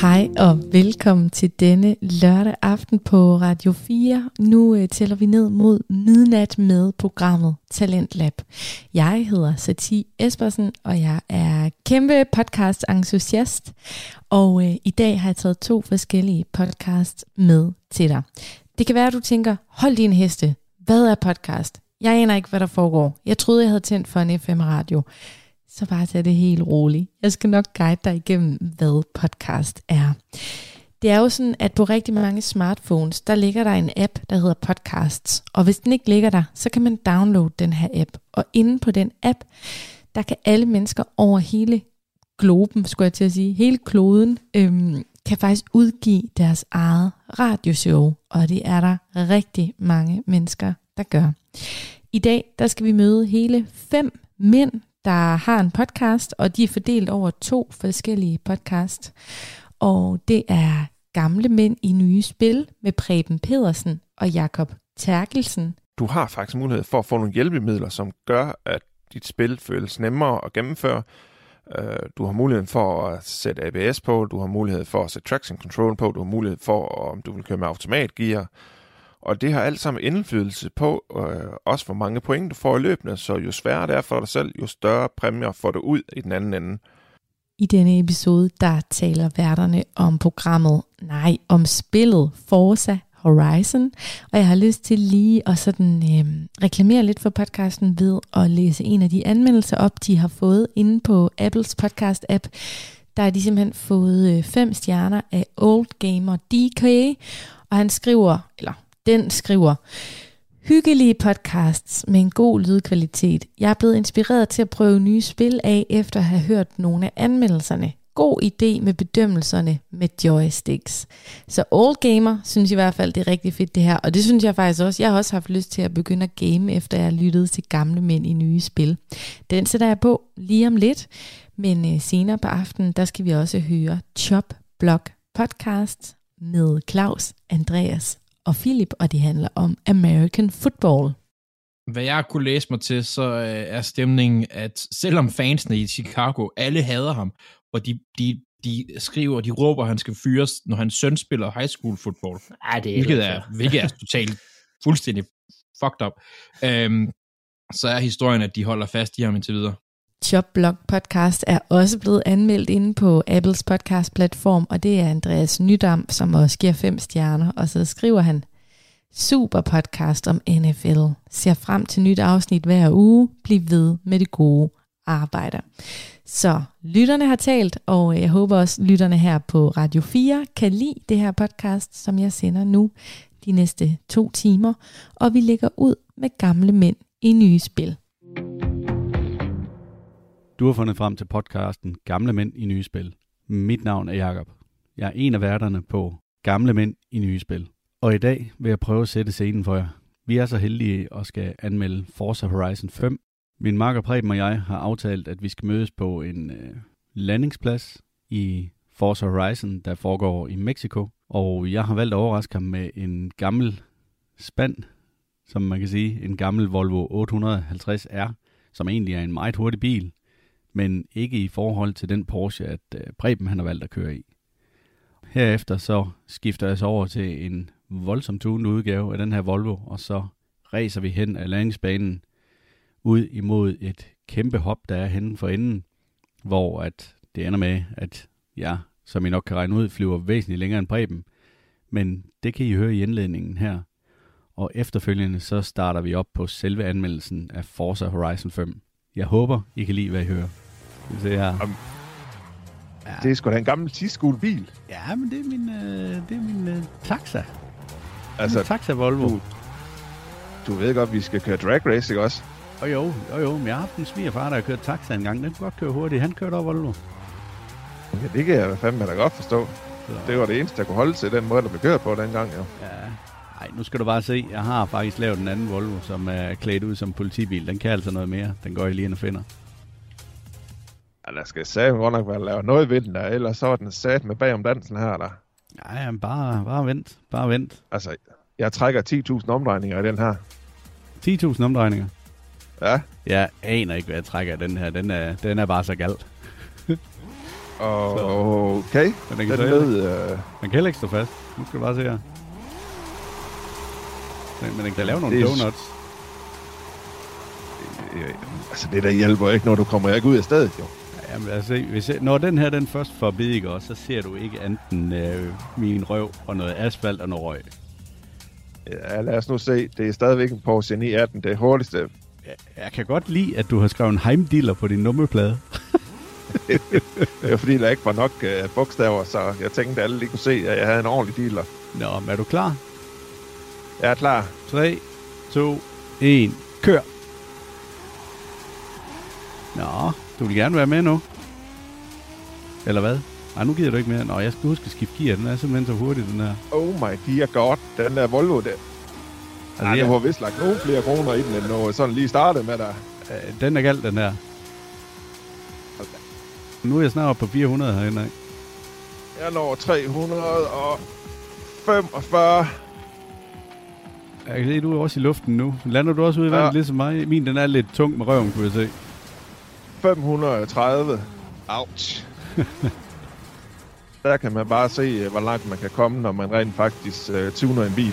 Hej og velkommen til denne lørdag aften på Radio 4. Nu øh, tæller vi ned mod midnat med programmet Talent Lab. Jeg hedder Sati Espersen, og jeg er kæmpe podcast-entusiast. Og øh, i dag har jeg taget to forskellige podcasts med til dig. Det kan være, at du tænker, hold din heste. Hvad er podcast? Jeg aner ikke, hvad der foregår. Jeg troede, jeg havde tændt for en FM-radio så bare tag det helt roligt. Jeg skal nok guide dig igennem, hvad podcast er. Det er jo sådan, at på rigtig mange smartphones, der ligger der en app, der hedder Podcasts. Og hvis den ikke ligger der, så kan man downloade den her app. Og inde på den app, der kan alle mennesker over hele globen, skulle jeg til at sige, hele kloden, øhm, kan faktisk udgive deres eget radioshow. Og det er der rigtig mange mennesker, der gør. I dag, der skal vi møde hele fem mænd, der har en podcast, og de er fordelt over to forskellige podcast. Og det er Gamle Mænd i Nye Spil med Preben Pedersen og Jakob Terkelsen. Du har faktisk mulighed for at få nogle hjælpemidler, som gør, at dit spil føles nemmere at gennemføre. Øh, du har mulighed for at sætte ABS på, du har mulighed for at sætte traction control på, du har mulighed for, om du vil køre med automatgear, og det har alt sammen indflydelse på, øh, også hvor mange point du får i løbende, så jo sværere det er for dig selv, jo større præmier får du ud i den anden ende. I denne episode, der taler værterne om programmet, nej, om spillet Forza Horizon, og jeg har lyst til lige at sådan, øh, reklamere lidt for podcasten ved at læse en af de anmeldelser op, de har fået inde på Apples podcast-app. Der har de simpelthen fået øh, fem stjerner af Old Gamer DK, og han skriver, eller den skriver, Hyggelige podcasts med en god lydkvalitet. Jeg er blevet inspireret til at prøve nye spil af, efter at have hørt nogle af anmeldelserne. God idé med bedømmelserne med joysticks. Så Old Gamer synes i hvert fald, det er rigtig fedt det her. Og det synes jeg faktisk også. Jeg har også haft lyst til at begynde at game, efter jeg har lyttet til gamle mænd i nye spil. Den sætter jeg på lige om lidt. Men øh, senere på aftenen, der skal vi også høre Chop Block podcast med Claus, Andreas og Philip, og det handler om American football. Hvad jeg kunne læse mig til, så øh, er stemningen, at selvom fansene i Chicago, alle hader ham, og de, de, de skriver, de råber, at han skal fyres, når hans søn spiller high school football. Ej, det er hvilket, er, hvilket er totalt fuldstændig fucked up. Um, så er historien, at de holder fast i ham indtil videre. Chopblog podcast er også blevet anmeldt inde på Apples podcast platform, og det er Andreas Nydam, som også giver fem stjerner, og så skriver han, super podcast om NFL. Ser frem til nyt afsnit hver uge. Bliv ved med det gode arbejde. Så lytterne har talt, og jeg håber også lytterne her på Radio 4 kan lide det her podcast, som jeg sender nu de næste to timer, og vi lægger ud med gamle mænd i nye spil. Du har fundet frem til podcasten Gamle Mænd i Nye Spil. Mit navn er Jakob. Jeg er en af værterne på Gamle Mænd i Nye Spil. Og i dag vil jeg prøve at sætte scenen for jer. Vi er så heldige at skal anmelde Forza Horizon 5. Min makker Preben og jeg har aftalt, at vi skal mødes på en øh, landingsplads i Forza Horizon, der foregår i Mexico. Og jeg har valgt at overraske ham med en gammel spand, som man kan sige, en gammel Volvo 850R, som egentlig er en meget hurtig bil, men ikke i forhold til den Porsche, at øh, Preben han har valgt at køre i. Herefter så skifter jeg så over til en voldsomt tunet udgave af den her Volvo, og så racer vi hen af landingsbanen ud imod et kæmpe hop, der er henne for enden, hvor at det ender med, at jeg, som I nok kan regne ud, flyver væsentligt længere end Preben. Men det kan I høre i indledningen her. Og efterfølgende så starter vi op på selve anmeldelsen af Forza Horizon 5. Jeg håber, I kan lide, hvad I hører. Skal vi se her. Um, ja. Det er sgu da en gammel bil. Ja, men det er min, øh, det er min øh, taxa. Altså, min taxa Volvo. Du, du ved godt, vi skal køre drag race, ikke også? Og jo, jo, jo, men jeg har haft en svigerfar, der har kørt taxa en gang. Den kunne godt køre hurtigt. Han kørte over Volvo. Ja, det kan jeg fandme da godt forstå. Så. Det var det eneste, der kunne holde til den måde, der blev kørt på dengang, jo. Ja. Nej, nu skal du bare se. Jeg har faktisk lavet en anden Volvo, som er klædt ud som politibil. Den kan altså noget mere. Den går jeg lige ind og finder. Ja, der skal sige godt nok være lavet noget ved den der, ellers så er den sat med bag om dansen her, der. Ja, jamen bare, bare vent. Bare vent. Altså, jeg trækker 10.000 omdrejninger i den her. 10.000 omdrejninger? Ja. Jeg aner ikke, hvad jeg trækker i den her. Den er, den er bare så galt. Okay, Men den den kan, heller, lød... Øh, den kan heller ikke stå fast. Nu skal du bare se her. Men, men den kan lave nogle Det donuts. øh, altså, det der hjælper ikke, når du kommer ikke ud af stedet, jo. Jamen, altså, hvis jeg, når den her den først får bid, ikke også, så ser du ikke enten øh, min røv og noget asfalt og noget røg. Ja, lad os nu se. Det er stadigvæk en Porsche 918. Det hurtigste. Jeg kan godt lide, at du har skrevet en heimdealer på din nummerplade. Det er fordi, der ikke var nok øh, bogstaver, så jeg tænkte, at alle lige kunne se, at jeg havde en ordentlig dealer. Nå, men er du klar? Jeg er klar. 3, 2, 1, kør! Nå, du vil gerne være med nu? Eller hvad? Nej, nu gider du ikke mere. Nå, jeg skal huske at skifte gear. Den er simpelthen så hurtig, den her. Oh my dear god. Den der Volvo der. Altså, Ej, jeg- var vist lagt nogle flere kroner i den, end når sådan lige startede med der. Øh, den er galt, den her. Nu er jeg snart oppe på 400 herinde, ikke? Jeg når 345. Jeg kan se, du er også i luften nu. Lander du også ud i vandet, Ja. ja. ligesom mig? Min, den er lidt tung med røven, kunne jeg se. 530. Ouch. der kan man bare se, øh, hvor langt man kan komme, når man rent faktisk uh, tuner en bil.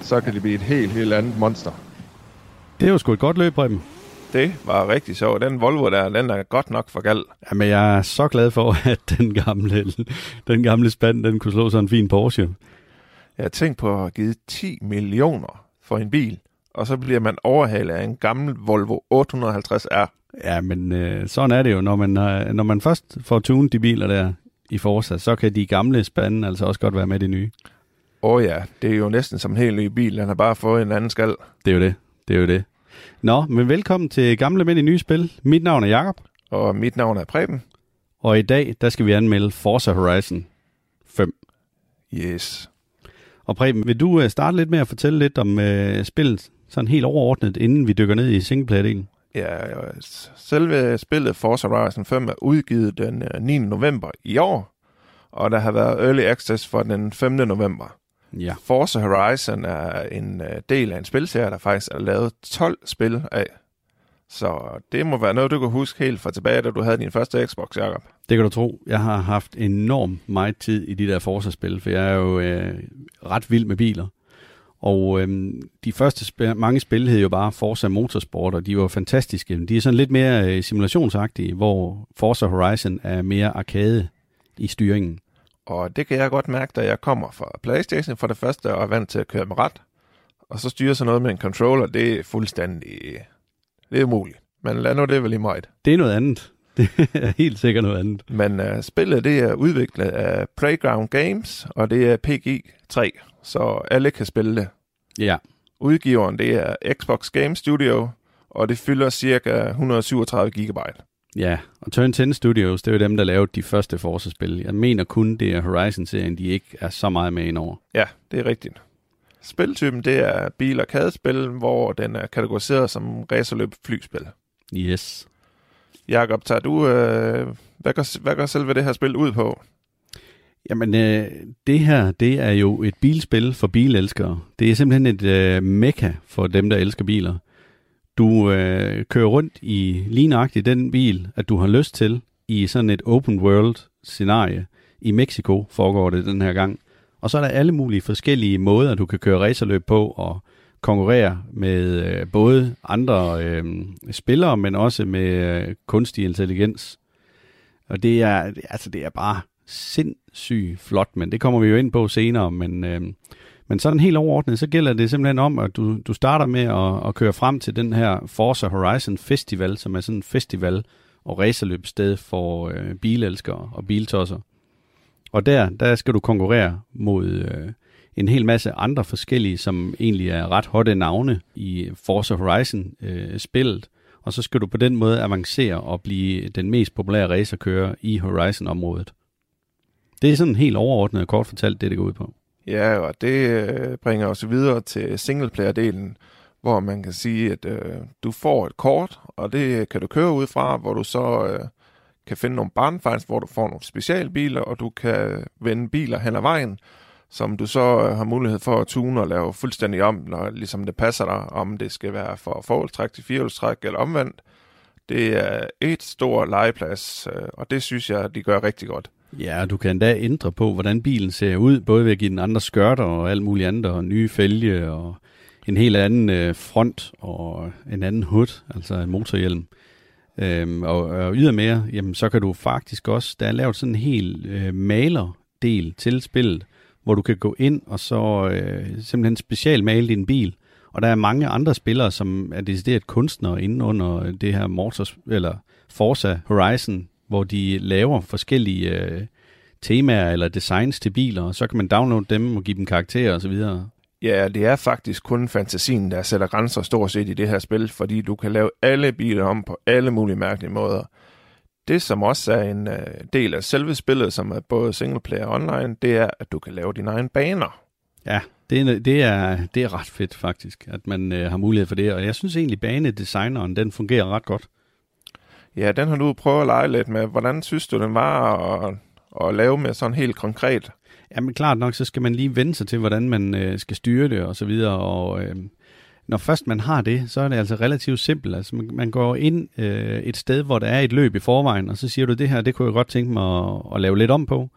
Så kan det blive et helt, helt andet monster. Det er jo sgu et godt løb, Preben. Det var rigtig sjovt. Den Volvo der, den er godt nok for gal. Jamen, jeg er så glad for, at den gamle, den gamle spand, den kunne slå sådan en fin Porsche. Jeg har tænkt på at have givet 10 millioner for en bil, og så bliver man overhalet af en gammel Volvo 850R. Ja, men øh, sådan er det jo. Når man, øh, når man først får tunet de biler der i Forza, så kan de gamle spande altså også godt være med de nye. Åh oh ja, det er jo næsten som en helt ny bil. Den har bare fået en anden skal. Det er jo det. Det er jo det. Nå, men velkommen til Gamle Mænd i Nye Spil. Mit navn er Jakob Og mit navn er Preben. og i dag, der skal vi anmelde Forza Horizon 5. Yes. Og Preben, vil du øh, starte lidt med at fortælle lidt om øh, spillet, sådan helt overordnet, inden vi dykker ned i singleplayer-delen? Ja, selve spillet Forza Horizon 5 er udgivet den øh, 9. november i år, og der har været Early Access for den 5. november. Ja. Forza Horizon er en øh, del af en spilserie, der faktisk er lavet 12 spil af. Så det må være noget, du kan huske helt fra tilbage, da du havde din første Xbox, Jacob. Det kan du tro. Jeg har haft enormt meget tid i de der Forza-spil, for jeg er jo øh, ret vild med biler. Og øh, de første spil, mange spil hed jo bare Forza Motorsport, og de var fantastiske. De er sådan lidt mere øh, simulationsagtige, hvor Forza Horizon er mere arcade i styringen. Og det kan jeg godt mærke, da jeg kommer fra Playstation for det første, og er vant til at køre med ret. Og så styre sådan noget med en controller, det er fuldstændig... Det er umuligt. Men lad nu det vel i meget. Det er noget andet. Det er helt sikkert noget andet. Men uh, spillet det er udviklet af Playground Games, og det er PG3, så alle kan spille det. Ja, Udgiveren det er Xbox Game Studio, og det fylder cirka 137 gigabyte. ja. Og Turn 10 Studios, det er jo dem, der lavede de første Forza-spil. Jeg mener kun, det er Horizon-serien, de ikke er så meget med ind over. Ja, det er rigtigt. Spiltypen det er bil- og kadespil, hvor den er kategoriseret som racerløb flyspil. Yes. Jakob, tager du, øh, hvad, går, hvad går selve det her spil ud på? Jamen, øh, det her, det er jo et bilspil for bilelskere. Det er simpelthen et øh, mekka for dem, der elsker biler. Du øh, kører rundt i lige nøjagtigt den bil, at du har lyst til, i sådan et open world scenarie. I Mexico foregår det den her gang. Og så er der alle mulige forskellige måder, du kan køre racerløb på og konkurrere med øh, både andre øh, spillere, men også med øh, kunstig intelligens. Og det er, altså det er bare sindssygt flot, men det kommer vi jo ind på senere. Men, øh, men sådan helt overordnet, så gælder det simpelthen om, at du, du starter med at, at køre frem til den her Forza Horizon Festival, som er sådan en festival og racerløbsted for øh, bilelskere og biltosser. Og der, der skal du konkurrere mod øh, en hel masse andre forskellige, som egentlig er ret hotte navne i Forza Horizon-spillet. Øh, og så skal du på den måde avancere og blive den mest populære racerkører i Horizon-området. Det er sådan helt overordnet og kort fortalt det, det går ud på. Ja, og det øh, bringer os videre til singleplayer-delen, hvor man kan sige, at øh, du får et kort, og det kan du køre ud fra, hvor du så øh, kan finde nogle barnfejls, hvor du får nogle specialbiler, og du kan vende biler hen ad vejen, som du så øh, har mulighed for at tune og lave fuldstændig om, når ligesom det passer dig, om det skal være for forholdstræk til firehjulstræk eller omvendt. Det er et stor legeplads, øh, og det synes jeg, de gør rigtig godt. Ja, du kan endda ændre på, hvordan bilen ser ud, både ved at give den andre skørter og alt muligt andet, og nye fælge og en helt anden øh, front og en anden hood, altså en motorhjelm. Øhm, og, og ydermere, jamen, så kan du faktisk også, der er lavet sådan en hel øh, malerdel til spillet, hvor du kan gå ind og så øh, simpelthen specialmale din bil. Og der er mange andre spillere, som er decideret kunstnere inde under det her Motors, eller Forza Horizon, hvor de laver forskellige øh, temaer eller designs til biler, og så kan man downloade dem og give dem karakterer osv. Ja, det er faktisk kun fantasien, der sætter grænser stort set i det her spil, fordi du kan lave alle biler om på alle mulige mærkelige måder. Det, som også er en uh, del af selve spillet, som er både singleplayer og online, det er, at du kan lave dine egne baner. Ja, det er, det er, det er ret fedt faktisk, at man uh, har mulighed for det, og jeg synes egentlig, banedesigneren, den fungerer ret godt. Ja, den har du prøvet at lege lidt med. Hvordan synes du, den var at, at lave med sådan helt konkret? Jamen klart nok, så skal man lige vende sig til, hvordan man øh, skal styre det og så videre. Og øh, når først man har det, så er det altså relativt simpelt. Altså man, man går ind øh, et sted, hvor der er et løb i forvejen, og så siger du, det her, det kunne jeg godt tænke mig at, at lave lidt om på.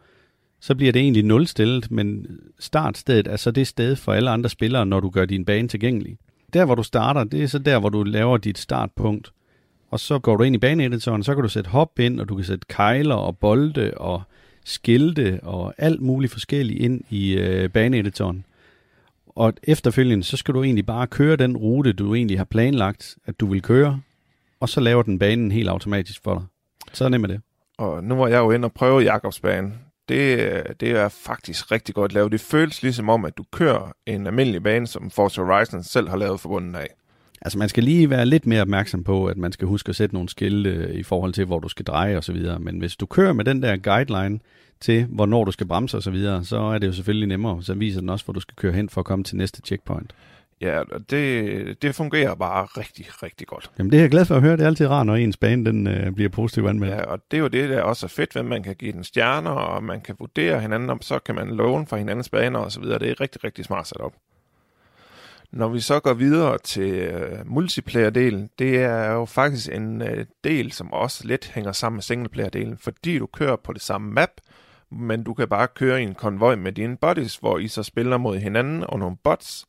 Så bliver det egentlig nulstillet, men startstedet er så det sted for alle andre spillere, når du gør din bane tilgængelig. Der, hvor du starter, det er så der, hvor du laver dit startpunkt. Og så går du ind i baneeditoren, så kan du sætte hop ind, og du kan sætte kejler og bolde og skilte og alt muligt forskelligt ind i øh, baneeditoren. Og efterfølgende, så skal du egentlig bare køre den rute, du egentlig har planlagt, at du vil køre, og så laver den banen helt automatisk for dig. Så nemt er det. Og nu var jeg jo inde og prøve Jakobsbanen. Det, øh, det er faktisk rigtig godt lavet. Det føles ligesom om, at du kører en almindelig bane, som Forza Horizon selv har lavet forbundet af. Altså man skal lige være lidt mere opmærksom på, at man skal huske at sætte nogle skilte i forhold til, hvor du skal dreje og så videre. Men hvis du kører med den der guideline til, hvornår du skal bremse og så videre, så er det jo selvfølgelig nemmere. Så viser den også, hvor du skal køre hen for at komme til næste checkpoint. Ja, det, det fungerer bare rigtig, rigtig godt. Jamen det er jeg glad for at høre. Det er altid rart, når ens bane den, øh, bliver positivt anmeldt. Ja, og det er jo det, der også er fedt at man kan give den stjerner, og man kan vurdere hinanden, og så kan man låne fra hinandens baner og så videre. Det er rigtig, rigtig smart sat op. Når vi så går videre til øh, multiplayer-delen, det er jo faktisk en øh, del, som også lidt hænger sammen med singleplayer-delen, fordi du kører på det samme map, men du kan bare køre i en konvoj med dine buddies, hvor I så spiller mod hinanden og nogle bots,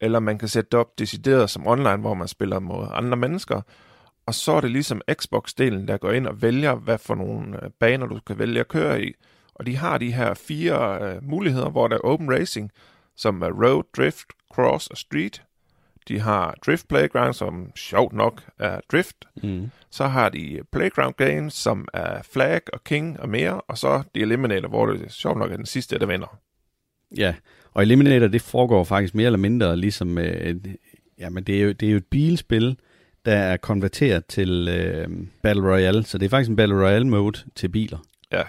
eller man kan sætte det op decideret som online, hvor man spiller mod andre mennesker, og så er det ligesom Xbox-delen, der går ind og vælger, hvad for nogle øh, baner du kan vælge at køre i. Og de har de her fire uh, muligheder, hvor der er open racing, som er road, drift, cross og street. De har Drift Playground, som sjovt nok er Drift. Mm. Så har de Playground Games, som er Flag og King og mere. Og så de Eliminator, hvor det sjovt nok er den sidste, der vinder. Ja, og Eliminator, det foregår faktisk mere eller mindre ligesom... Øh, jamen, det er, jo, det er jo et bilspil, der er konverteret til øh, Battle Royale. Så det er faktisk en Battle Royale-mode til biler. Ja.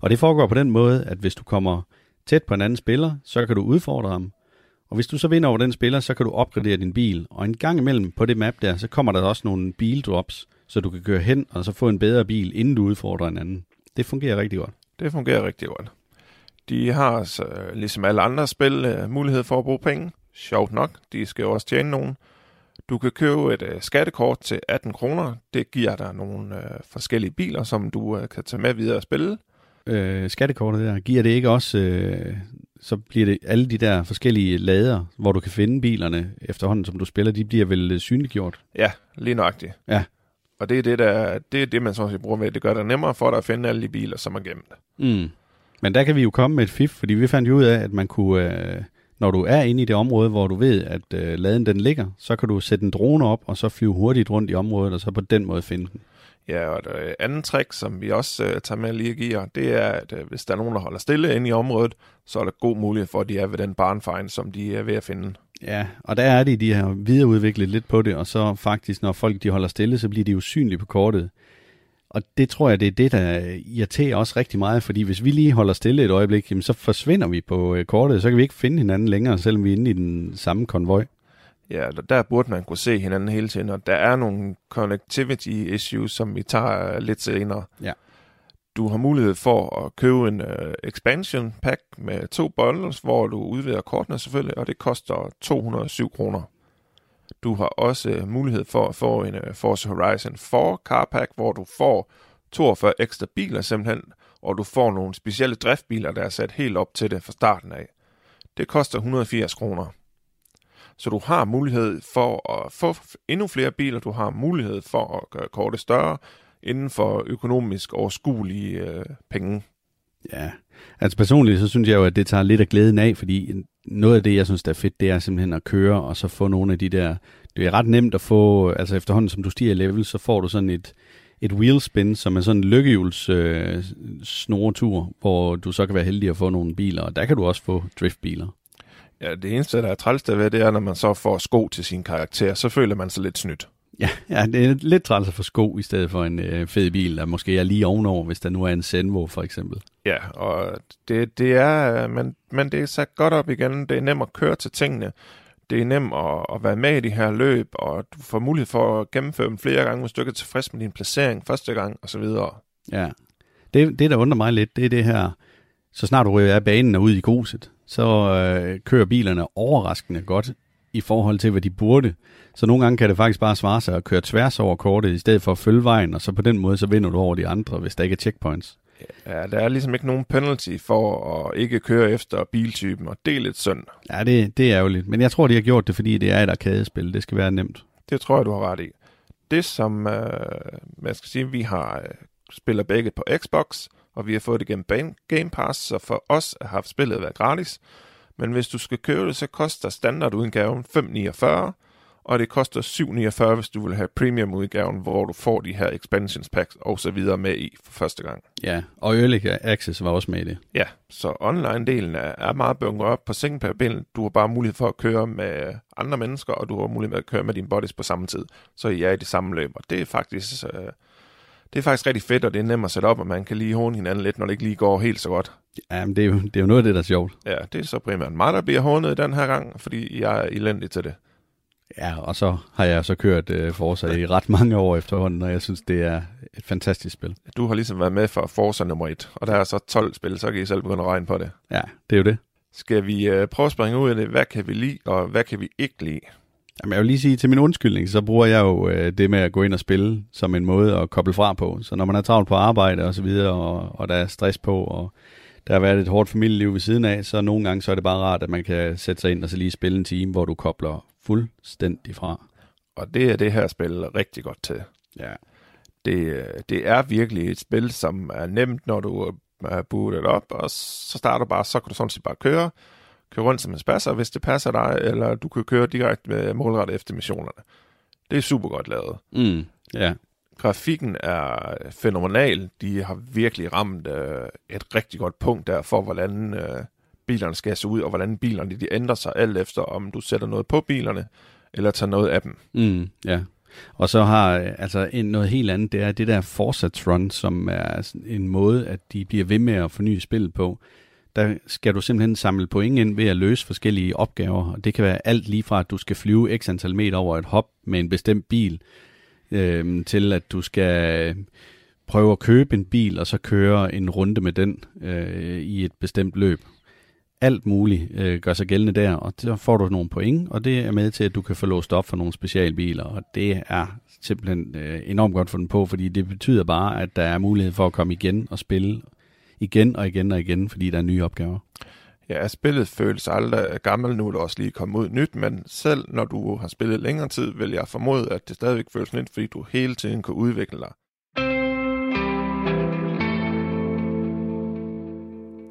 Og det foregår på den måde, at hvis du kommer tæt på en anden spiller, så kan du udfordre ham. Og hvis du så vinder over den spiller, så kan du opgradere din bil. Og en gang imellem på det map der, så kommer der også nogle bildrops, så du kan køre hen og så få en bedre bil, inden du udfordrer en anden. Det fungerer rigtig godt. Det fungerer rigtig godt. De har, så, ligesom alle andre spil, øh, mulighed for at bruge penge. Sjovt nok, de skal jo også tjene nogen. Du kan købe et uh, skattekort til 18 kroner. Det giver dig nogle uh, forskellige biler, som du uh, kan tage med videre og spille. Øh, skattekortet der, giver det ikke også, øh, så bliver det alle de der forskellige lader, hvor du kan finde bilerne efterhånden, som du spiller, de bliver vel øh, synliggjort? Ja, lige nøjagtigt. Ja. Og det er det, der, det, er det man så bruger med. Det gør det nemmere for dig at finde alle de biler, som er gemt. Mm. Men der kan vi jo komme med et fif, fordi vi fandt jo ud af, at man kunne, øh, når du er inde i det område, hvor du ved, at øh, laden den ligger, så kan du sætte en drone op, og så flyve hurtigt rundt i området, og så på den måde finde den. Ja, og et øh, andet trick, som vi også øh, tager med lige og giver, det er, at øh, hvis der er nogen, der holder stille inde i området, så er der god mulighed for, at de er ved den barnfind, som de er ved at finde. Ja, og der er de, de har videreudviklet lidt på det, og så faktisk, når folk de holder stille, så bliver de usynlige på kortet. Og det tror jeg, det er det, der irriterer os rigtig meget, fordi hvis vi lige holder stille et øjeblik, jamen, så forsvinder vi på øh, kortet, så kan vi ikke finde hinanden længere, selvom vi er inde i den samme konvoj. Ja, der burde man kunne se hinanden hele tiden, og der er nogle connectivity issues, som vi tager lidt senere. Ja. Du har mulighed for at købe en uh, expansion pack med to bundles, hvor du udvider kortene selvfølgelig, og det koster 207 kroner. Du har også mulighed for at få en uh, Forza Horizon 4 Carpack, hvor du får 42 ekstra biler simpelthen, og du får nogle specielle driftbiler, der er sat helt op til det fra starten af. Det koster 180 kroner. Så du har mulighed for at få endnu flere biler, du har mulighed for at gøre kortet større inden for økonomisk overskuelige øh, penge. Ja, altså personligt så synes jeg jo, at det tager lidt af glæden af, fordi noget af det, jeg synes, der er fedt, det er simpelthen at køre og så få nogle af de der... Det er ret nemt at få, altså efterhånden som du stiger i level, så får du sådan et, et wheelspin, som er sådan en lykkehjuls øh, snoretur, hvor du så kan være heldig at få nogle biler, og der kan du også få driftbiler. Ja, det eneste, der er træls ved, det er, når man så får sko til sin karakter, så føler man sig lidt snydt. Ja, ja det er lidt træls at få sko i stedet for en øh, fed bil, der måske er lige ovenover, hvis der nu er en Senvo for eksempel. Ja, og det, det er, men, men det er sat godt op igen. Det er nemt at køre til tingene. Det er nemt at, at være med i de her løb, og du får mulighed for at gennemføre dem flere gange, hvis du ikke er tilfreds med din placering første gang, og så videre. Ja, det, det der undrer mig lidt, det er det her, så snart du af banen og ud i gruset, så øh, kører bilerne overraskende godt i forhold til, hvad de burde. Så nogle gange kan det faktisk bare svare sig at køre tværs over kortet, i stedet for at følge vejen, og så på den måde, så vinder du over de andre, hvis der ikke er checkpoints. Ja, der er ligesom ikke nogen penalty for at ikke køre efter biltypen, og det er lidt synd. Ja, det, det er ærgerligt. Men jeg tror, de har gjort det, fordi det er et arkadespil. Det skal være nemt. Det tror jeg, du har ret i. Det, som øh, man skal sige, vi har øh, spiller begge på Xbox, og vi har fået det gennem Game Pass, så for os har spillet været gratis. Men hvis du skal købe det, så koster standardudgaven 5,49, og det koster 7,49, hvis du vil have premium-udgaven, hvor du får de her expansions packs og så videre med i for første gang. Ja, og Early Access var også med i det. Ja, så online-delen er, er meget bunket op på singleplayer Du har bare mulighed for at køre med andre mennesker, og du har mulighed for at køre med dine bodies på samme tid. Så I er i det samme løb, og det er faktisk... Øh, det er faktisk rigtig fedt, og det er nemt at sætte op, og man kan lige håne hinanden lidt, når det ikke lige går helt så godt. Ja, men det er jo, det er jo noget af det, der er sjovt. Ja, det er så primært mig, der bliver hånet den her gang, fordi jeg er elendig til det. Ja, og så har jeg så kørt uh, Forza i ret mange år efterhånden, og jeg synes, det er et fantastisk spil. Du har ligesom været med for Forza nummer 1, og der er så 12 spil, så kan I selv begynde at regne på det. Ja, det er jo det. Skal vi uh, prøve at springe ud af det? Hvad kan vi lide, og hvad kan vi ikke lide? Jamen, jeg vil lige sige, til min undskyldning, så bruger jeg jo uh, det med at gå ind og spille som en måde at koble fra på. Så når man er travlt på arbejde og så videre, og, og der er stress på, og der har været et hårdt familieliv ved siden af, så nogle gange så er det bare rart, at man kan sætte sig ind og så lige spille en time, hvor du kobler fuldstændig fra. Og det er det her spil rigtig godt til. Ja. Det, det er virkelig et spil, som er nemt, når du er bootet op, og så starter bare, så kan du sådan set bare køre, køre rundt som en spasser, hvis det passer dig, eller du kan køre direkte med målrettet efter missionerne. Det er super godt lavet. Mm, ja. Grafikken er fænomenal. De har virkelig ramt øh, et rigtig godt punkt der for, hvordan øh, bilerne skal se ud, og hvordan bilerne de ændrer sig alt efter, om du sætter noget på bilerne, eller tager noget af dem. Mm, ja. Og så har altså en, noget helt andet, det er det der Force Run, som er en måde, at de bliver ved med at forny spillet på. Der skal du simpelthen samle point ind ved at løse forskellige opgaver, og det kan være alt lige fra, at du skal flyve x antal meter over et hop med en bestemt bil, øh, til at du skal prøve at købe en bil, og så køre en runde med den øh, i et bestemt løb. Alt muligt øh, gør sig gældende der, og så får du nogle point, og det er med til, at du kan få låst op for nogle specialbiler, og det er simpelthen øh, enormt godt for den på, fordi det betyder bare, at der er mulighed for at komme igen og spille igen og igen og igen, fordi der er nye opgaver. Ja, spillet føles aldrig gammelt, nu er det også lige kommet ud nyt, men selv når du har spillet længere tid, vil jeg formode, at det stadigvæk føles nyt, fordi du hele tiden kan udvikle dig.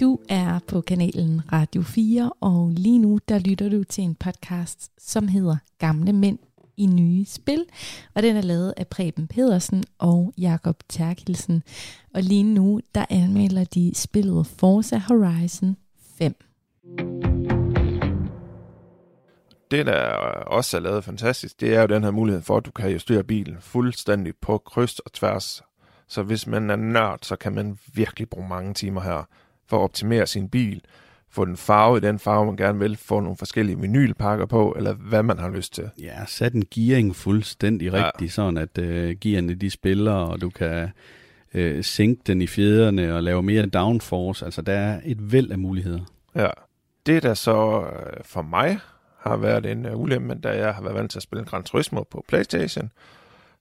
Du er på kanalen Radio 4, og lige nu der lytter du til en podcast, som hedder Gamle Mænd i Nye Spil. Og den er lavet af Preben Pedersen og Jakob Terkelsen. Og lige nu der anmelder de spillet Forza Horizon 5. Det, der også er lavet fantastisk, det er jo den her mulighed for, at du kan justere bilen fuldstændig på kryds og tværs. Så hvis man er nørd, så kan man virkelig bruge mange timer her for at optimere sin bil, få den farve i den farve, man gerne vil, få nogle forskellige vinylpakker på, eller hvad man har lyst til. Ja, sæt en gearing fuldstændig ja. rigtig, sådan at uh, gearne de spiller, og du kan uh, sænke den i fjederne og lave mere downforce. Altså, der er et væld af muligheder. Ja. Det, der så uh, for mig har været en uh, ulempe, da jeg har været vant til at spille Gran Turismo på Playstation,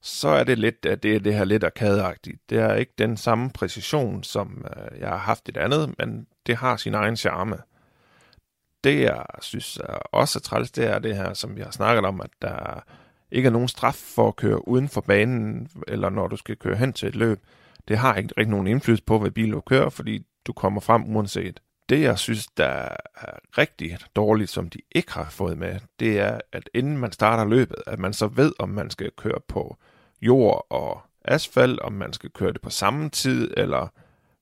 så er det lidt at det, er det her lidt arkadeagtigt. Det er ikke den samme præcision, som øh, jeg har haft i det andet, men det har sin egen charme. Det, jeg synes er også træls, det er det her, som vi har snakket om, at der ikke er nogen straf for at køre uden for banen, eller når du skal køre hen til et løb. Det har ikke rigtig nogen indflydelse på, hvad bil du kører, fordi du kommer frem uanset. Det, jeg synes, der er rigtig dårligt, som de ikke har fået med, det er, at inden man starter løbet, at man så ved, om man skal køre på jord og asfalt, om man skal køre det på samme tid, eller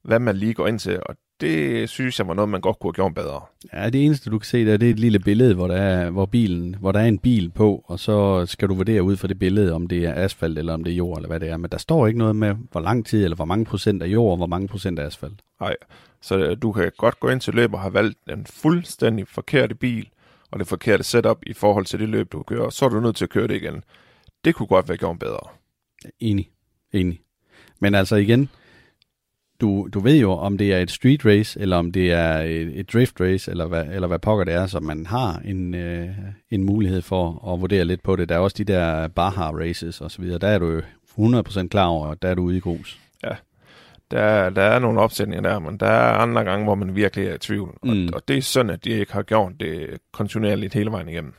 hvad man lige går ind til. Og det synes jeg var noget, man godt kunne have gjort bedre. Ja, det eneste, du kan se der, det er et lille billede, hvor der, er, hvor, bilen, hvor der er en bil på, og så skal du vurdere ud fra det billede, om det er asfalt, eller om det er jord, eller hvad det er. Men der står ikke noget med, hvor lang tid, eller hvor mange procent af jord, og hvor mange procent af asfalt. Nej, så du kan godt gå ind til løb og have valgt en fuldstændig forkerte bil, og det forkerte setup i forhold til det løb, du kører, så er du nødt til at køre det igen. Det kunne godt være gjort bedre. Enig. Enig. Men altså igen, du, du ved jo, om det er et street race, eller om det er et, et drift race, eller hvad, eller hvad pokker det er, så man har en, øh, en mulighed for at vurdere lidt på det. Der er også de der Baja races og så videre. Der er du jo 100% klar over, at der er du ude i grus. Ja, der, der er nogle opsætninger der, men der er andre gange, hvor man virkelig er i tvivl. Mm. Og, og det er sådan, at de ikke har gjort det kontinuerligt hele vejen igennem.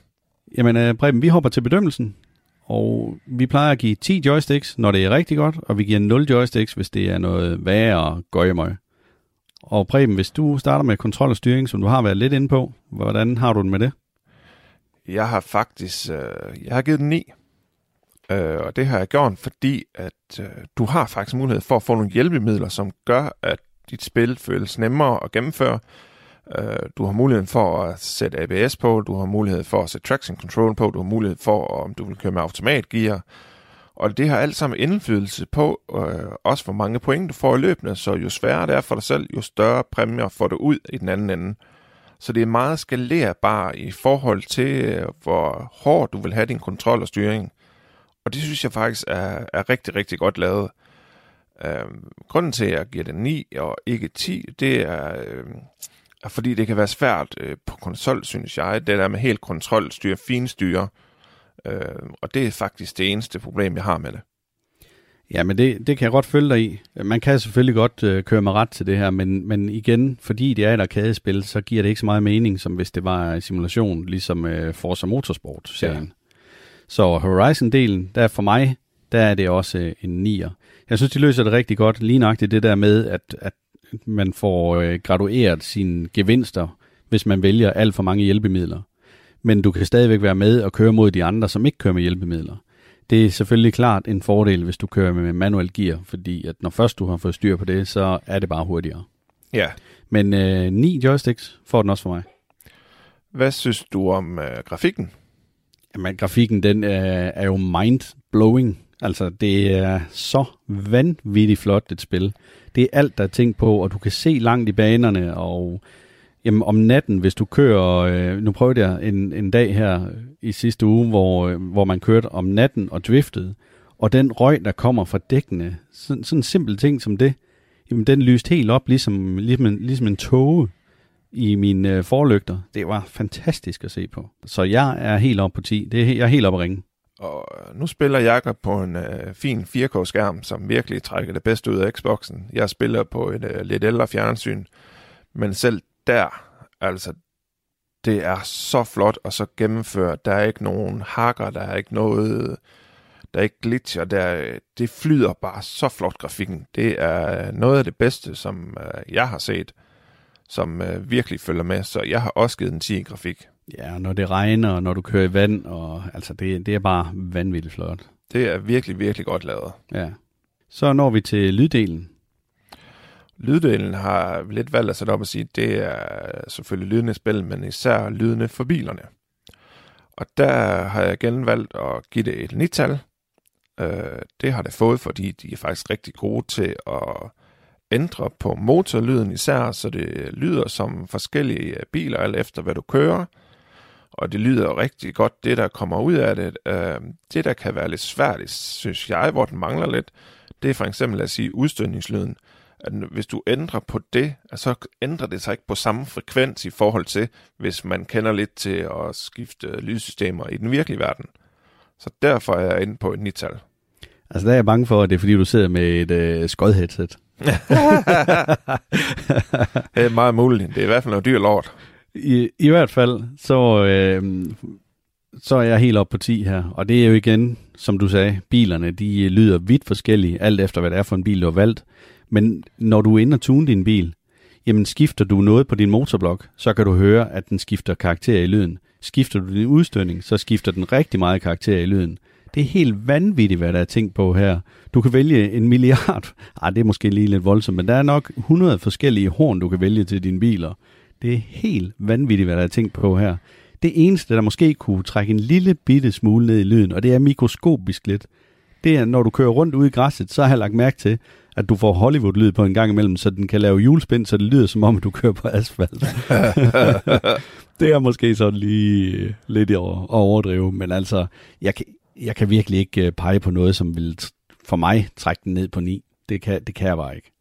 Jamen, øh, Preben, vi hopper til bedømmelsen. Og vi plejer at give 10 joysticks, når det er rigtig godt, og vi giver 0 joysticks, hvis det er noget værre gøjemøg. Og Preben, hvis du starter med kontrol og styring, som du har været lidt inde på, hvordan har du den med det? Jeg har faktisk, øh, jeg har givet den 9. Øh, og det har jeg gjort, fordi at øh, du har faktisk mulighed for at få nogle hjælpemidler, som gør, at dit spil føles nemmere at gennemføre. Øh, du har muligheden for at sætte ABS på, du har mulighed for at sætte traction control på, du har mulighed for, om du vil køre med automatgear. Og det har alt sammen indflydelse på, øh, også hvor mange point du får i løbende, så jo sværere det er for dig selv, jo større præmier får du ud i den anden ende. Så det er meget skalerbar i forhold til, øh, hvor hård du vil have din kontrol og styring. Og det synes jeg faktisk er, er rigtig, rigtig godt lavet. Øh, grunden til, at jeg giver det 9 og ikke 10, det er, øh, fordi det kan være svært øh, på konsol, synes jeg, det der med helt kontrolstyre, finstyre, øh, og det er faktisk det eneste problem, jeg har med det. Ja, men det, det kan jeg godt følge dig i. Man kan selvfølgelig godt øh, køre mig ret til det her, men, men igen, fordi det er et arcade-spil, så giver det ikke så meget mening, som hvis det var en simulation, ligesom øh, Forza Motorsport-serien. Ja. Så Horizon-delen, der for mig, der er det også øh, en nier. Jeg synes, de løser det rigtig godt, lige nøjagtigt det der med, at, at man får øh, gradueret sine gevinster, hvis man vælger alt for mange hjælpemidler. Men du kan stadigvæk være med og køre mod de andre, som ikke kører med hjælpemidler. Det er selvfølgelig klart en fordel, hvis du kører med manuel gear, fordi at når først du har fået styr på det, så er det bare hurtigere. Ja. Men øh, ni joysticks får den også for mig. Hvad synes du om øh, grafikken? Jamen, grafikken den er, er jo mind-blowing. Altså, det er så vanvittigt flot et spil. Det er alt, der er tænkt på, og du kan se langt i banerne, og jamen, om natten, hvis du kører, øh, nu prøvede jeg en, en dag her i sidste uge, hvor, øh, hvor man kørte om natten og driftede, og den røg, der kommer fra dækkene, sådan, sådan en simpel ting som det, jamen den lyste helt op, ligesom, ligesom, en, ligesom en tåge i mine øh, forlygter. Det var fantastisk at se på. Så jeg er helt op på 10. Det er, jeg er helt op at ringe. Og øh, nu spiller Jakob på en øh, fin 4K-skærm, som virkelig trækker det bedste ud af Xboxen. Jeg spiller på et øh, lidt ældre fjernsyn, men selv der, altså, det er så flot og så gennemført. Der er ikke nogen hakker, der er ikke noget, der er ikke glitcher. Der, det flyder bare så flot grafikken. Det er øh, noget af det bedste, som øh, jeg har set, som øh, virkelig følger med. Så jeg har også givet en 10 grafik. Ja, når det regner, og når du kører i vand, og altså det, det er bare vanvittigt flot. Det er virkelig, virkelig godt lavet. Ja. Så når vi til lyddelen. Lyddelen har lidt valgt at sætte op og sige, at det er selvfølgelig lydende spil, men især lydende for bilerne. Og der har jeg igen valgt at give det et nital. Øh, det har det fået, fordi de er faktisk rigtig gode til at ændre på motorlyden især, så det lyder som forskellige biler, alt efter hvad du kører og det lyder rigtig godt, det der kommer ud af det. Øh, det, der kan være lidt svært, synes jeg, hvor den mangler lidt, det er for eksempel at sige udstødningslyden. at hvis du ændrer på det, så ændrer det sig ikke på samme frekvens i forhold til, hvis man kender lidt til at skifte lydsystemer i den virkelige verden. Så derfor er jeg inde på et nital. Altså der er jeg bange for, at det er fordi, du sidder med et øh, skodheadset. det er meget muligt. Det er i hvert fald noget dyr lort. I, I hvert fald, så, øh, så er jeg helt op på 10 her. Og det er jo igen, som du sagde, bilerne, de øh, lyder vidt forskellige, alt efter hvad det er for en bil, du har valgt. Men når du er inde og tune din bil, jamen skifter du noget på din motorblok, så kan du høre, at den skifter karakter i lyden. Skifter du din udstødning, så skifter den rigtig meget karakter i lyden. Det er helt vanvittigt, hvad der er tænkt på her. Du kan vælge en milliard. Ej, ah, det er måske lige lidt voldsomt, men der er nok 100 forskellige horn, du kan vælge til dine biler. Det er helt vanvittigt, hvad der er tænkt på her. Det eneste, der måske kunne trække en lille bitte smule ned i lyden, og det er mikroskopisk lidt, det er, når du kører rundt ude i græsset, så har jeg lagt mærke til, at du får Hollywood-lyd på en gang imellem, så den kan lave julespind, så det lyder som om, at du kører på asfalt. det er måske sådan lige lidt at overdrive, men altså, jeg kan, jeg kan virkelig ikke øh, pege på noget, som vil for mig trække den ned på 9. Det kan, det kan jeg bare ikke.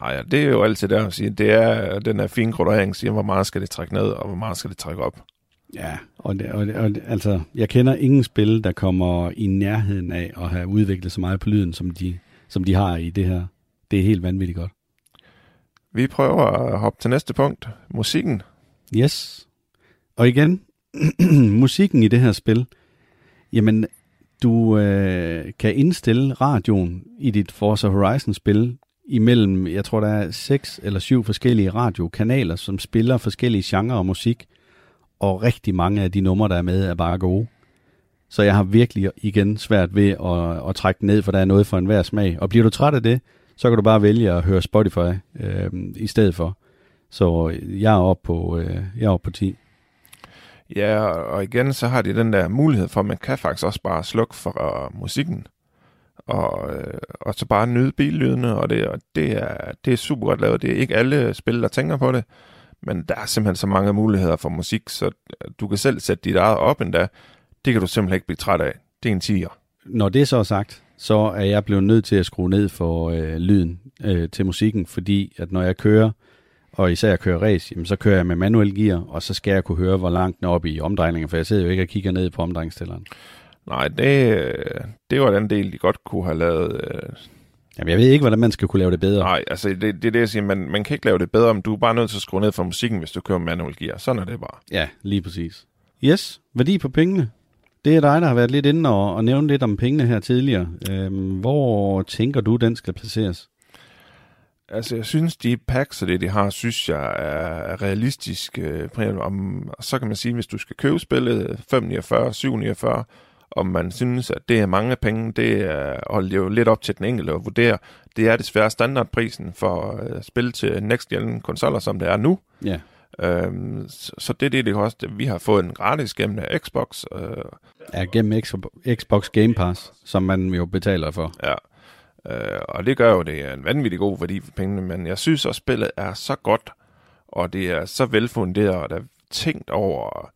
Nej, det er jo altid der at sige, det er den her fine gradering, siger, hvor meget skal det trække ned, og hvor meget skal det trække op. Ja, og, det, og, det, og det, altså, jeg kender ingen spil, der kommer i nærheden af at have udviklet så meget på lyden, som de, som de har i det her. Det er helt vanvittigt godt. Vi prøver at hoppe til næste punkt. Musikken. Yes. Og igen, musikken i det her spil, jamen, du øh, kan indstille radioen i dit Forza Horizon-spil imellem, jeg tror, der er seks eller syv forskellige radiokanaler, som spiller forskellige genrer og musik, og rigtig mange af de numre, der er med, er bare gode. Så jeg har virkelig igen svært ved at, at trække ned, for der er noget for enhver smag. Og bliver du træt af det, så kan du bare vælge at høre Spotify øh, i stedet for. Så jeg er oppe på, øh, jeg er oppe på 10. Ja, og igen så har de den der mulighed for, at man kan faktisk også bare slukke for uh, musikken, og, øh, og så bare nyde billydene, og det, og det, er, det er super godt lavet. Det er ikke alle spil, der tænker på det, men der er simpelthen så mange muligheder for musik, så øh, du kan selv sætte dit eget op endda. Det kan du simpelthen ikke blive træt af. Det er en tiger. Når det så er sagt, så er jeg blevet nødt til at skrue ned for øh, lyden øh, til musikken, fordi at når jeg kører, og især jeg kører race, jamen, så kører jeg med manuel gear, og så skal jeg kunne høre, hvor langt den er oppe i omdrejninger, for jeg sidder jo ikke og kigger ned på omdrejningstælleren. Nej, det, det var den del, de godt kunne have lavet. Øh... Jamen, jeg ved ikke, hvordan man skal kunne lave det bedre. Nej, altså det, det er det, jeg siger. Man, man kan ikke lave det bedre, men du er bare nødt til at skrue ned for musikken, hvis du kører manual gear. Sådan er det bare. Ja, lige præcis. Yes, værdi på pengene. Det er dig, der har været lidt inde og, og nævnt lidt om pengene her tidligere. Øhm, hvor tænker du, den skal placeres? Altså, jeg synes, de packs og det, de har, synes jeg er realistisk. Øh, om, så kan man sige, hvis du skal købe spillet 549, 749, om man synes, at det er mange penge, det er, er jo lidt op til den enkelte at vurdere. Det er desværre standardprisen for uh, spil til next gen konsoller, som det er nu. Ja. Øhm, så, så det er det, det koster. Vi har fået en gratis gennem Xbox. Øh, ja, gennem Xbox Game Pass, som man jo betaler for. Ja. Øh, og det gør jo, det er en vanvittig god værdi for pengene, men jeg synes også, spillet er så godt, og det er så velfunderet, og der er tænkt over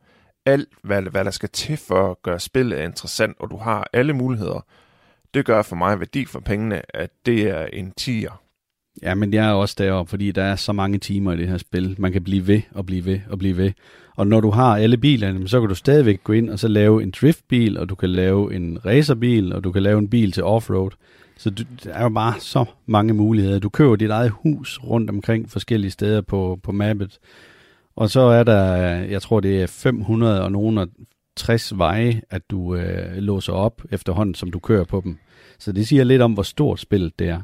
alt, hvad, hvad der skal til for at gøre spillet interessant, og du har alle muligheder. Det gør for mig værdi for pengene, at det er en tier. Ja, men jeg er også deroppe, fordi der er så mange timer i det her spil. Man kan blive ved og blive ved og blive ved. Og når du har alle bilerne, så kan du stadigvæk gå ind og så lave en driftbil, og du kan lave en racerbil, og du kan lave en bil til offroad. Så du, der er jo bare så mange muligheder. Du køber dit eget hus rundt omkring forskellige steder på, på mappet. Og så er der, jeg tror det er 500 og nogen 60 veje, at du øh, låser op efterhånden, som du kører på dem. Så det siger lidt om, hvor stort spillet det er.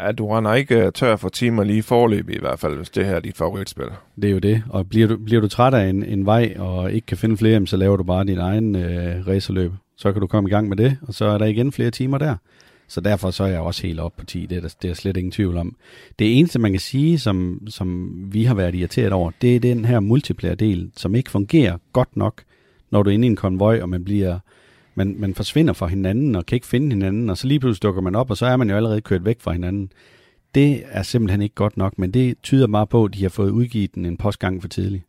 Ja, du render ikke tør for timer lige forløb i hvert fald, hvis det her er dit favoritspil. Det er jo det, og bliver du, bliver du træt af en, en vej og ikke kan finde flere, så laver du bare din egen øh, racerløb. Så kan du komme i gang med det, og så er der igen flere timer der. Så derfor så er jeg også helt op på 10, det er, der, det er slet ingen tvivl om. Det eneste, man kan sige, som, som vi har været irriteret over, det er den her multiplayer-del, som ikke fungerer godt nok, når du er inde i en konvoj, og man bliver man, man forsvinder fra hinanden og kan ikke finde hinanden, og så lige pludselig dukker man op, og så er man jo allerede kørt væk fra hinanden. Det er simpelthen ikke godt nok, men det tyder bare på, at de har fået udgivet den en postgang for tidligt.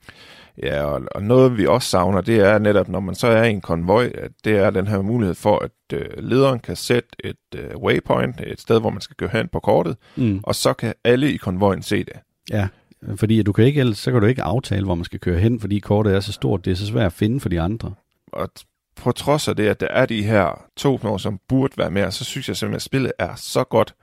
Ja, og, og noget vi også savner, det er netop, når man så er i en konvoj, at det er den her mulighed for, at øh, lederen kan sætte et øh, waypoint, et sted, hvor man skal gå hen på kortet, Mm. og så kan alle i konvojen se det. Ja, fordi du kan ikke, ellers, så kan du ikke aftale, hvor man skal køre hen, fordi kortet er så stort, det er så svært at finde for de andre. Og på trods af det, at der er de her to som burde være med, så synes jeg simpelthen, at spillet er så godt,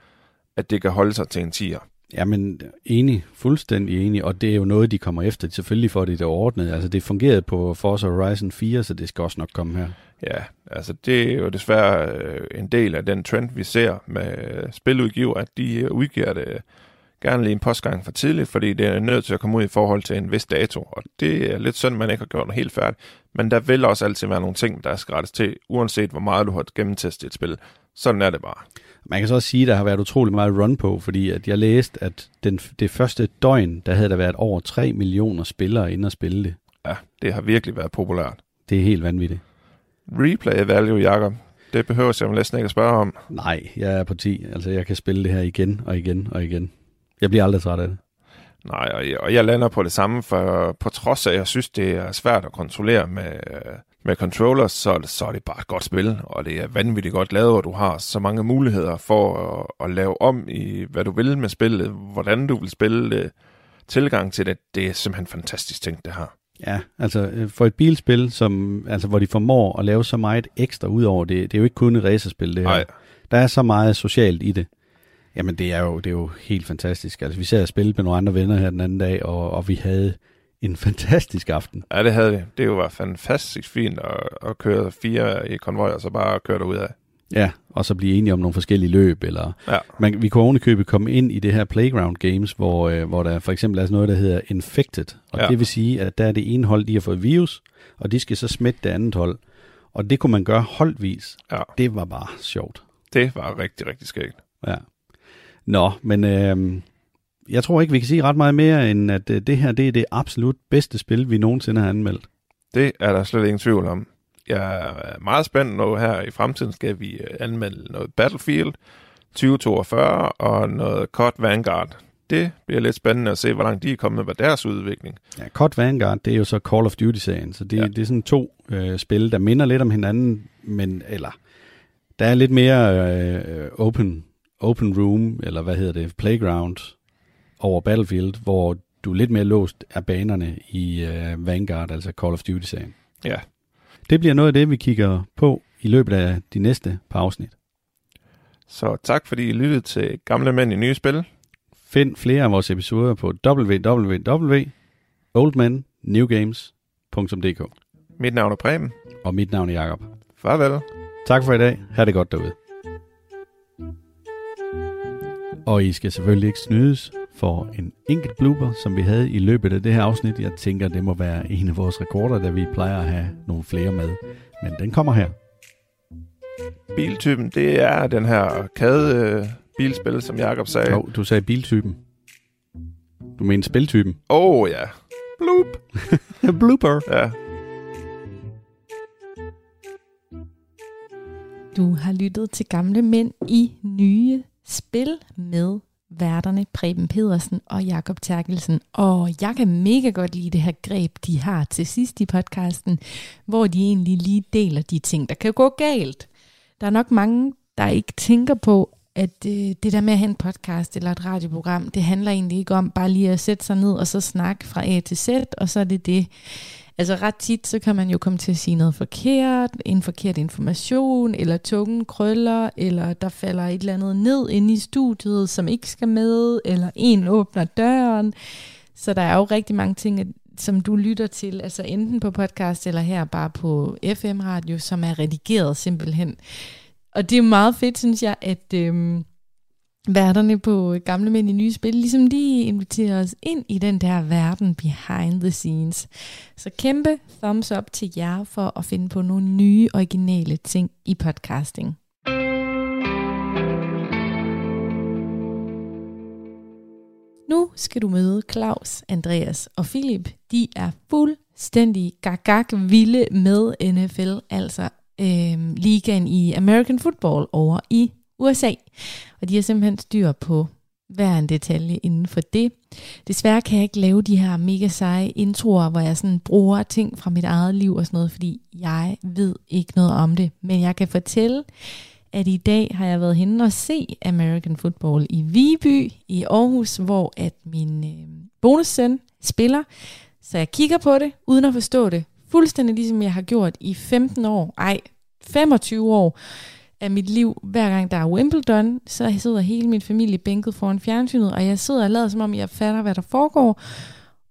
at det kan holde sig til en 10'er. Jamen, enig, fuldstændig enig, og det er jo noget, de kommer efter, selvfølgelig for det er ordnet. Altså, det fungerede på Forza Horizon 4, så det skal også nok komme her. Ja, altså det er jo desværre øh, en del af den trend, vi ser med øh, spiludgiver, at de øh, udgiver det gerne lige en postgang for tidligt, fordi det er nødt til at komme ud i forhold til en vis dato. Og det er lidt synd, man ikke har gjort det helt færdigt. Men der vil også altid være nogle ting, der skal rettes til, uanset hvor meget du har gennemtestet et spil. Sådan er det bare. Man kan så også sige, at der har været utrolig meget run på, fordi at jeg læste, at den, det første døgn, der havde der været over 3 millioner spillere inde og spille det. Ja, det har virkelig været populært. Det er helt vanvittigt. Replay value, Jacob. Det behøver jeg næsten ikke at spørge om. Nej, jeg er på 10. Altså, jeg kan spille det her igen og igen og igen. Jeg bliver aldrig træt af det. Nej, og jeg, og jeg lander på det samme, for på trods af, at jeg synes, det er svært at kontrollere med, med controllers, så, så er det bare et godt spil, og det er vanvittigt godt lavet, og du har så mange muligheder for at, at lave om i, hvad du vil med spillet, hvordan du vil spille det, tilgang til det. Det er simpelthen fantastisk ting, det her. Ja, altså øh, for et bilspil, som, altså, hvor de formår at lave så meget ekstra ud over det, det er jo ikke kun et racerspil, det her. Nej, Der er så meget socialt i det. Jamen, det er jo, det er jo helt fantastisk. Altså, vi sad og spillede med nogle andre venner her den anden dag, og, og vi havde en fantastisk aften. ja, det havde vi. Det var fantastisk fint at, at køre fire i konvoj, og så bare køre derud af. Ja, og så blive enige om nogle forskellige løb, eller Ja. man, vi kunne ovenikøbet komme ind i det her playground games, hvor, øh, hvor der for eksempel er sådan noget, der hedder infected, og ja. Ja. det vil sige, at der er det ene hold, de har fået virus, og de skal så smitte det andet hold. Og det kunne man gøre holdvis. Ja. Det var bare sjovt. Det var rigtig, rigtig skægt. Ja. Nå, men øh, jeg tror ikke, vi kan sige ret meget mere, end at øh, det her det er det absolut bedste spil, vi nogensinde har anmeldt. Det er der slet ingen tvivl om. Jeg er meget spændt nu her i fremtiden, skal vi øh, anmelde noget Battlefield 2042 og noget COD Vanguard. Det bliver lidt spændende at se, hvor langt de er kommet med deres udvikling. Ja, COD Vanguard, det er jo så Call of Duty-serien, så det, ja. Ja. det er sådan to øh, spil, der minder lidt om hinanden, men eller der er lidt mere øh, open, open room, eller hvad hedder det, playground over Battlefield, hvor du er lidt mere låst af banerne i øh, Vanguard, altså Call of Duty-serien. Ja, Det bliver noget af det, vi kigger på i løbet af de næste par afsnit. så tak fordi I lyttede til Gamle Mænd i Nye Spil. Find flere af vores episoder på www.oldmennewgames.dk Mit navn er Preben. Og mit navn er Jakob. Farvel. Tak for i dag. Ha' det godt derude. Og I skal selvfølgelig ikke snydes for en enkelt blooper, som vi havde i løbet af det her afsnit. Jeg tænker, det må være en af vores rekorder, da vi plejer at have nogle flere med. Men den kommer her. Biltypen, det er den her arcade øh, bilspil, som Jakob sagde. Jo, du sagde biltypen. Du mener spiltypen. Åh oh, ja. Bloop. blooper. Ja, Du har lyttet til Gamle Mænd i Nye Spil med værterne Preben Pedersen og Jakob Terkelsen. Og jeg kan mega godt lide det her greb, de har til sidst i podcasten, hvor de egentlig lige deler de ting, der kan gå galt. Der er nok mange, der ikke tænker på, at øh, det der med at have en podcast eller et radioprogram, det handler egentlig ikke om bare lige at sætte sig ned og så snakke fra A til Z, og så er det det. Altså ret tit, så kan man jo komme til at sige noget forkert, en forkert information, eller tungen krøller, eller der falder et eller andet ned inde i studiet, som ikke skal med, eller en åbner døren. Så der er jo rigtig mange ting, som du lytter til, altså enten på podcast eller her bare på FM-radio, som er redigeret simpelthen. Og det er meget fedt, synes jeg, at øhm, værterne på Gamle Mænd i Nye Spil, ligesom de inviterer os ind i den der verden behind the scenes. Så kæmpe thumbs up til jer for at finde på nogle nye, originale ting i podcasting. Nu skal du møde Claus, Andreas og Philip. De er fuldstændig gagag vilde med NFL, altså øh, ligaen i American Football over i USA. Og de har simpelthen styr på, hver en detalje inden for det. Desværre kan jeg ikke lave de her mega seje introer, hvor jeg sådan bruger ting fra mit eget liv og sådan noget, fordi jeg ved ikke noget om det. Men jeg kan fortælle, at i dag har jeg været henne og se American Football i Viby i Aarhus, hvor at min øh, bonussøn spiller. Så jeg kigger på det, uden at forstå det. Fuldstændig ligesom jeg har gjort i 15 år, ej, 25 år af mit liv. Hver gang der er Wimbledon, så sidder hele min familie bænket foran fjernsynet, og jeg sidder og lader som om, jeg fatter, hvad der foregår.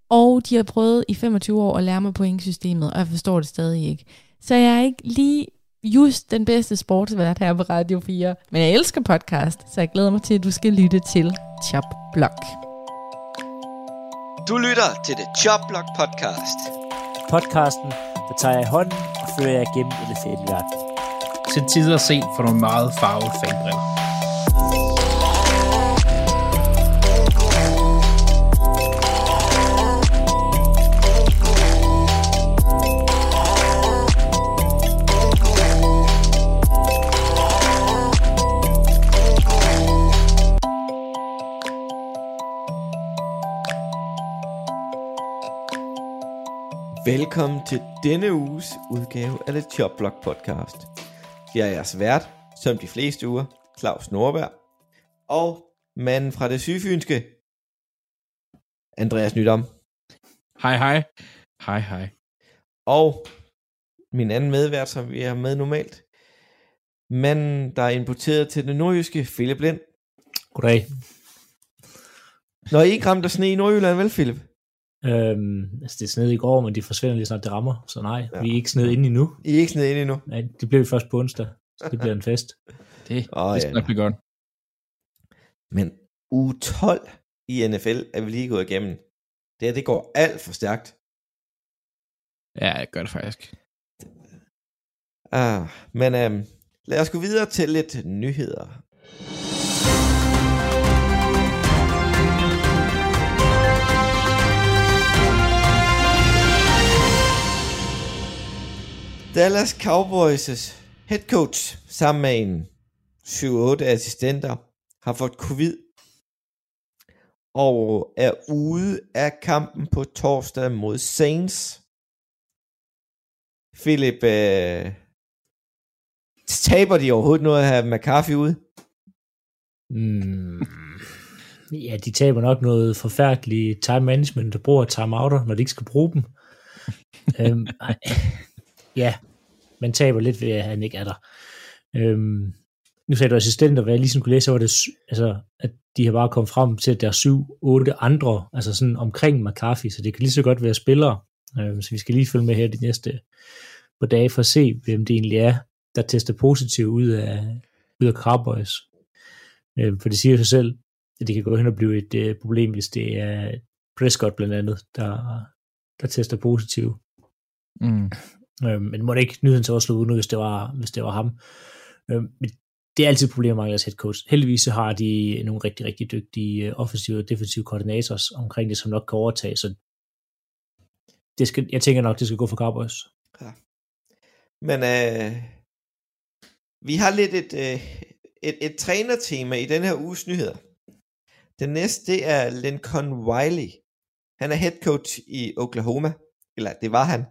Og de har prøvet i 25 år at lære mig pointsystemet, og jeg forstår det stadig ikke. Så jeg er ikke lige just den bedste sportsvært her på Radio 4. Men jeg elsker podcast, så jeg glæder mig til, at du skal lytte til Chop Block. Du lytter til det Chop Block podcast. Podcasten, der tager jeg i hånden og fører jer gennem NFL-verden. Til tider set for nogle meget farvede fanbriller. Velkommen til denne uges udgave af The Chop Block podcast. Jeg er jeres vært, som de fleste uger, Claus Norberg. Og manden fra det sygfynske, Andreas Nydom. Hej, hej. Hej, hej. Og min anden medvært, som vi er med normalt. Manden, der er importeret til det nordjyske, Philip Lind. Goddag. Når I ikke ramte sne i Nordjylland, vel Philip? Øhm, altså det er sned i går, men de forsvinder lige snart det rammer, så nej, Ja. ja. vi er ikke sned inde endnu. I er ikke sned ind endnu. Nej, det bliver vi først på onsdag, så det bliver en fest. Det, Åh, det ja, skal nok blive godt. Men uge 12 i NFL er vi lige gået igennem. Det her, det går alt for stærkt. Ja, jeg gør det faktisk. Ah, men øhm, lad os gå videre til lidt nyheder. Dallas Cowboys' head coach sammen med en 7-8 assistenter har fået covid og er ude af kampen på torsdag mod Saints. Philip, øh, taber de overhovedet noget at have McCarthy ude? Mm. Ja, de taber nok noget forfærdeligt time management, der bruger timeouter, når de ikke skal bruge dem. øhm, ej ja, man taber lidt ved, at han ikke er der. Øhm, nu sagde du assistenter, hvad jeg ligesom kunne læse, så var det, altså, at de har bare kommet frem til, at der er syv, otte andre, altså sådan omkring McCarthy, så det kan lige så godt være spillere. Øhm, så vi skal lige følge med her de næste par dage for at se, hvem det egentlig er, der tester positivt ud af, ud af Cowboys. Øhm, for det siger sig selv, at det kan gå hen og blive et øh, problem, hvis det er Prescott blandt andet, der, der tester positivt. Mm. Øh, men må det ikke nyheden så også slå ud nu, hvis det var, hvis det var ham. Øh, men det er altid et problem med deres head coach. Heldigvis så har de nogle rigtig, rigtig dygtige øh, offensive og defensive koordinators omkring det, som nok kan overtage, så det skal, jeg tænker nok, det skal gå for Cowboys. Ja. Men øh, vi har lidt et, øh, et, et trænertema i den her uges nyheder. Den næste, det er Lincoln Wiley. Han er head coach i Oklahoma. Eller det var han.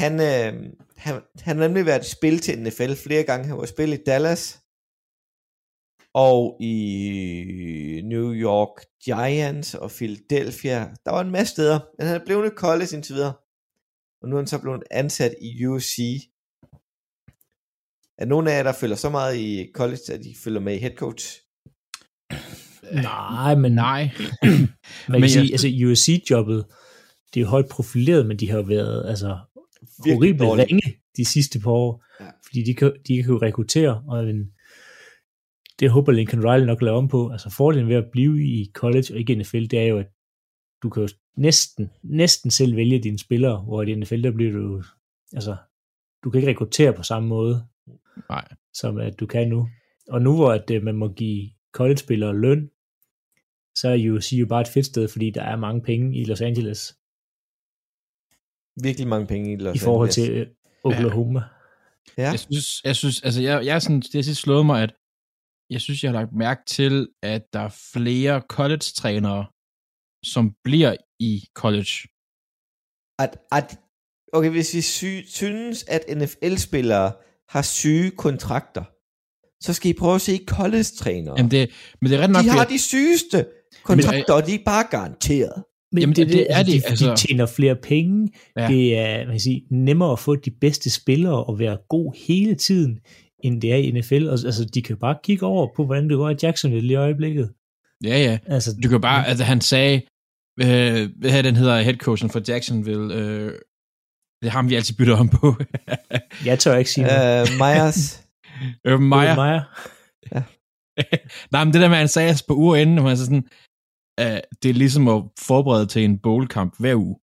Han, øh, han, han har nemlig været i spil til NFL flere gange. Han var i spil i Dallas. Og i New York Giants og Philadelphia. Der var en masse steder. Men han er blevet i college indtil videre. Og nu er han så blevet ansat i USC. Er nogen af jer, der følger så meget i college, at de følger med i head coach? Nej, men Nej. man kan Men sige, jeg- altså USC-jobbet, det er jo højt profileret, men de har jo været altså, horrible dårligt. ringe de sidste par år, Ja. fordi de kan, de kan jo rekruttere, og en, det håber Lincoln Riley nok lave om på. Altså fordelen ved at blive i college og ikke i NFL, det er jo, at du kan jo næsten, næsten selv vælge dine spillere, hvor i NFL, der bliver du, altså, du kan ikke rekruttere på samme måde, Nej. som at du kan nu. Og nu hvor at, øh, man må give college-spillere løn, så er USC jo bare et fedt sted, fordi der er mange penge i Los Angeles Virkelig mange penge i Los i forhold Angeles. til øh, Oklahoma. Ja. Jeg synes, jeg synes altså jeg, jeg er sådan, det har sidst slået mig, at jeg synes, jeg har lagt mærke til, at der er flere college-trænere, som bliver i college. At, at, okay, hvis vi sy- synes, at NFL-spillere har syge kontrakter, så skal I prøve at se college-trænere. Jamen det, men det er ret nok, de har fordi- de sygeste kontrakter, og de er bare garanteret. Men Jamen, det, det det, er altså, de, de, altså. de tjener flere penge. Ja. Ja. Det er man kan sige, nemmere at få de bedste spillere og være god hele tiden, end det er i NFL. Og, altså, de kan bare kigge over på, hvordan det går i Jacksonville i øjeblikket. Ja, ja. Altså, Du kan bare, altså han sagde, øh, hvad her den hedder, headcoachen for Jacksonville, øh, det er ham, vi altid bytter om på. jeg tør ikke sige noget. Uh, Myers. Urban Meyer. Meyer. Nej, men det der med, at han sagde os på uger inden, hvor han så sådan, øh, det er ligesom at forberede til en bowlkamp hver uge.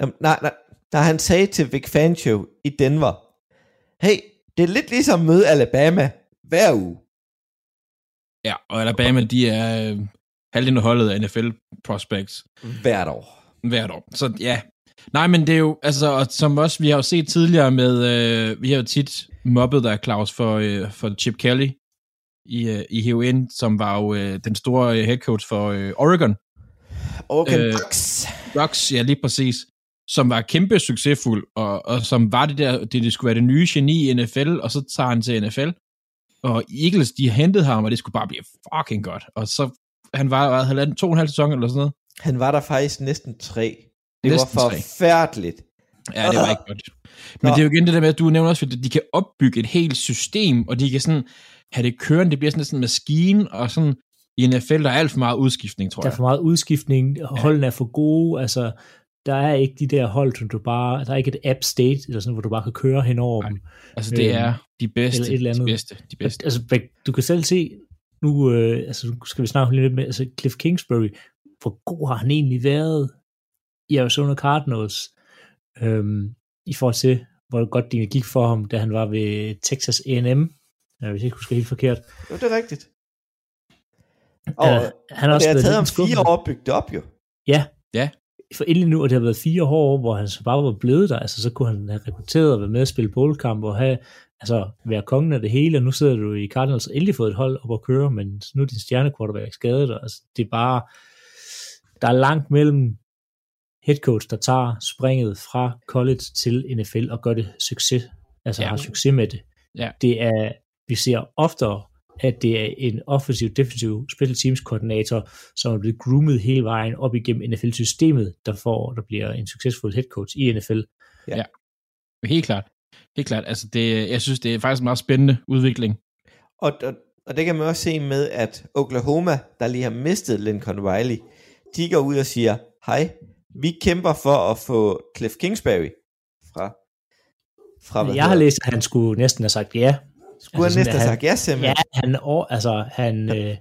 Jamen, nej, nej, nej, han sagde til Vic Fangio i Denver, hey, det er lidt ligesom at møde Alabama hver uge. Ja, og Alabama, de er øh, halvdelen af holdet af NFL prospects Hvert år. hvert år. Så ja, nej, men det er jo, altså, og som også vi har jo set tidligere med, øh, vi har jo tit mobbet der Claus for, øh, for Chip Kelly i, øh, i HUN, som var jo øh, den store øh, head coach for øh, Oregon. Oregon Øh, Ducks. Ducks, ja lige præcis, som var kæmpe succesfuld, og, og som var det der, det, det skulle være det nye geni i NFL, og så tager han til NFL, og Eagles, de hentede ham, og det skulle bare blive fucking godt, og så, han var, var halvanden, to og en halv sæson eller sådan noget. Han var der faktisk næsten tre. Det Næsten var tre. forfærdeligt. Ja, det var ikke godt. Men Nå. det er jo igen det der med, at du nævner også, at de kan opbygge et helt system, og de kan sådan have det kørende, det bliver sådan, en maskine, og sådan i NFL, der er alt for meget udskiftning, tror Der er jeg. for meget udskiftning, holdene er for gode, altså der er ikke de der hold, som du bare, der er ikke et app state, eller sådan, hvor du bare kan køre hen over Nej. dem. Altså, det Øhm, er de bedste, eller et eller de andet. bedste, de bedste. Altså, du kan selv se, nu øh, altså, nu skal vi snakke lidt med, altså Cliff Kingsbury, hvor god har han egentlig været i Arizona Cardinals, øhm, i forhold til, hvor godt det gik for ham, da han var ved Texas A&M, øh, hvis jeg ikke husker helt forkert. Jo, det er rigtigt. Og, Øh, han har og også det har været taget ham fire år at bygge det op, jo. Ja. Ja. For endelig nu, og det har været fire år, hvor han så bare var blevet der, altså så kunne han have rekrutteret og være med at spille boldkamp og have, altså være kongen af det hele, og nu sidder du i Cardinals og endelig fået et hold op at køre, men nu er din stjernekvarterback skadet, og altså det er bare, der er langt mellem headcoach, der tager springet fra college til NFL og gør det succes, altså Ja. ja. har succes med det. Ja. Det er, vi ser oftere, at det er en offensiv, defensiv special teams koordinator, som er blevet groomet hele vejen op igennem NFL-systemet, der får, der bliver en succesfuld head coach i NFL. Helt klart. Helt klart. Altså, det, jeg synes, det er faktisk en meget spændende udvikling. Og, og, og det kan man også se med, at Oklahoma, der lige har mistet Lincoln Riley, de går ud og siger, hej, vi kæmper for at få Cliff Kingsbury fra, fra hvad Jeg har læst, at han skulle næsten have sagt ja. Skulle altså han næsten have sagt ja, simpelthen? Ja, han, over, altså, han, øh,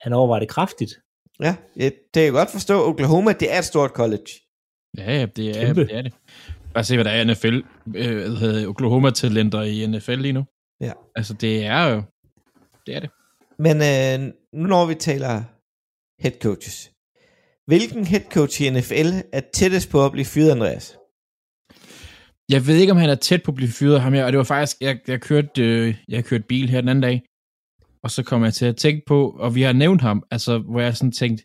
han overvejer det kraftigt. Ja, det kan jeg godt forstå. Oklahoma, det er et stort college. Ja, ja, det er, Kæmpe. det er det. Bare se, hvad der er i NFL. Øh, Oklahoma-talenter i NFL lige nu. Ja. Altså, det er jo... Det er det. Men øh, nu når vi taler head coaches. Hvilken head coach i NFL er tættest på at blive fyret, Andreas? Jeg ved ikke, om han er tæt på at blive fyret ham her, og det var faktisk, jeg, jeg, kørte, øh, jeg kørte bil her den anden dag, og så kom jeg til at tænke på, og vi har nævnt ham, altså, hvor jeg sådan tænkte,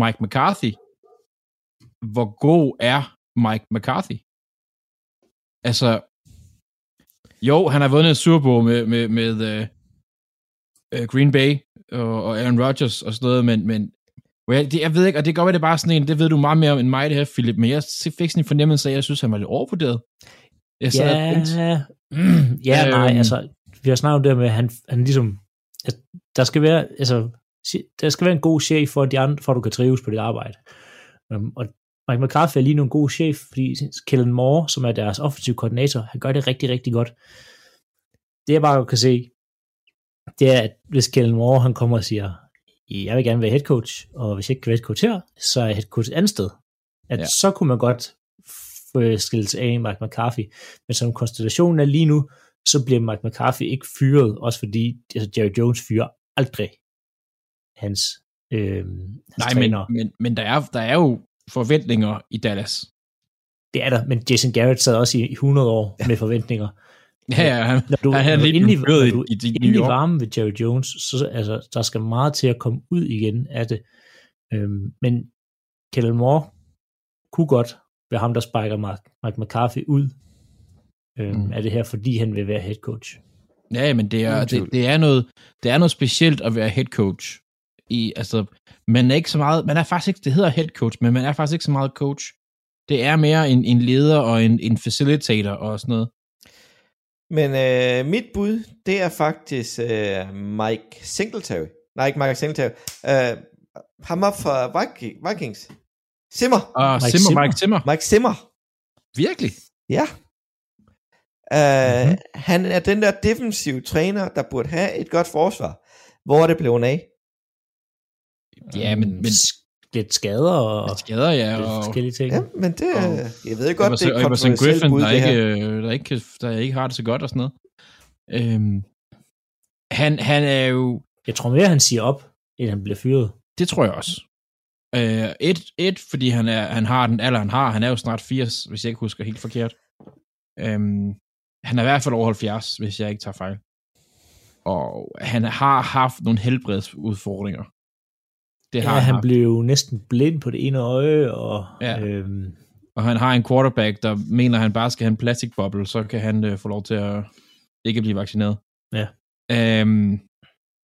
Mike McCarthy, hvor god er Mike McCarthy? Altså, jo, han har vundet en Super Bowl med, med, med uh, Green Bay og, og Aaron Rodgers og sådan noget, men, men hvor jeg, det, jeg ved ikke, og det kan godt være, det er bare sådan en, det ved du meget mere om end mig, det her, Philip, men jeg fik sådan en fornemmelse af, at jeg synes, han var lidt overvurderet. Jeg sad Ja, mm, ja Øhm. nej, altså, vi har snakket om det med, at han, han ligesom, at der skal være, altså, der skal være en god chef for, at de andre, for at du kan trives på dit arbejde. Um, og Mike McCarthy er lige nu en god chef, fordi Kellen Moore, som er deres offensiv koordinator, han gør det rigtig, rigtig godt. Det jeg bare kan se, det er, at hvis Kellen Moore, han kommer og siger, jeg vil gerne være head coach, og hvis jeg ikke kan være head coach her, så er jeg head coach et andet sted. At Ja. så kunne man godt skilles af Mike McCarthy. Men som konstellationen er lige nu, så bliver Mike McCarthy ikke fyret, også fordi altså Jerry Jones fyrer aldrig hans, øh, hans nej, men, træner. men, men der, er, der er jo forventninger i Dallas. Det er der, men Jason Garrett sad også i 100 år ja. med forventninger. Ja, ja, han, når du, han er i, blevet når i- du i- i i varmen ved Jerry Jones, så altså, der skal meget til at komme ud igen af det. Øhm, men Kellen Moore kunne godt være ham, der sprækker Mark, Mark McCarthy ud øhm, Mm. af det her, fordi han vil være head coach. Ja, men det er, det, det, er noget, det er noget specielt at være head coach. I, altså, man er ikke så meget, man er faktisk ikke, det hedder head coach, men man er faktisk ikke så meget coach. Det er mere en, en leder og en, en facilitator og sådan noget. Men øh, mit bud, det er faktisk øh, Mike Singletary. Nej, ikke Mike Singletary. Øh, ham op fra Vik- Vikings. Simmer. Og Mike Simmer, Zimmer. Mike Zimmer. Mike Simmer. Virkelig? Ja. Øh, Mhm. Han er den der defensive træner, der burde have et godt forsvar. Hvor er det blevet af? Ja, men, men Lidt skader og skader, ja. lidt Og, forskellige ting. Ja, men det, Og- jeg ved godt, det er kontroversielt Griffin, bud, der det ikke, her. øh, der, ikke, der ikke har det så godt og sådan noget. Øhm, han, han er jo, Jeg tror mere, han siger op, end han bliver fyret. det tror jeg også. Øh, et, et, fordi han, er, han har den alder, han har. Han er jo snart 80, hvis jeg ikke husker helt forkert. Øhm, han er i hvert fald over 70, hvis jeg ikke tager fejl. Og han har haft nogle helbredsudfordringer. Det har Ja, han, han haft. blev jo næsten blind på det ene øje, og Ja. øhm, Og han har en quarterback, der mener, at han bare skal have en plastikboble, så kan han øh, få lov til at ikke blive vaccineret. Ja. Øhm,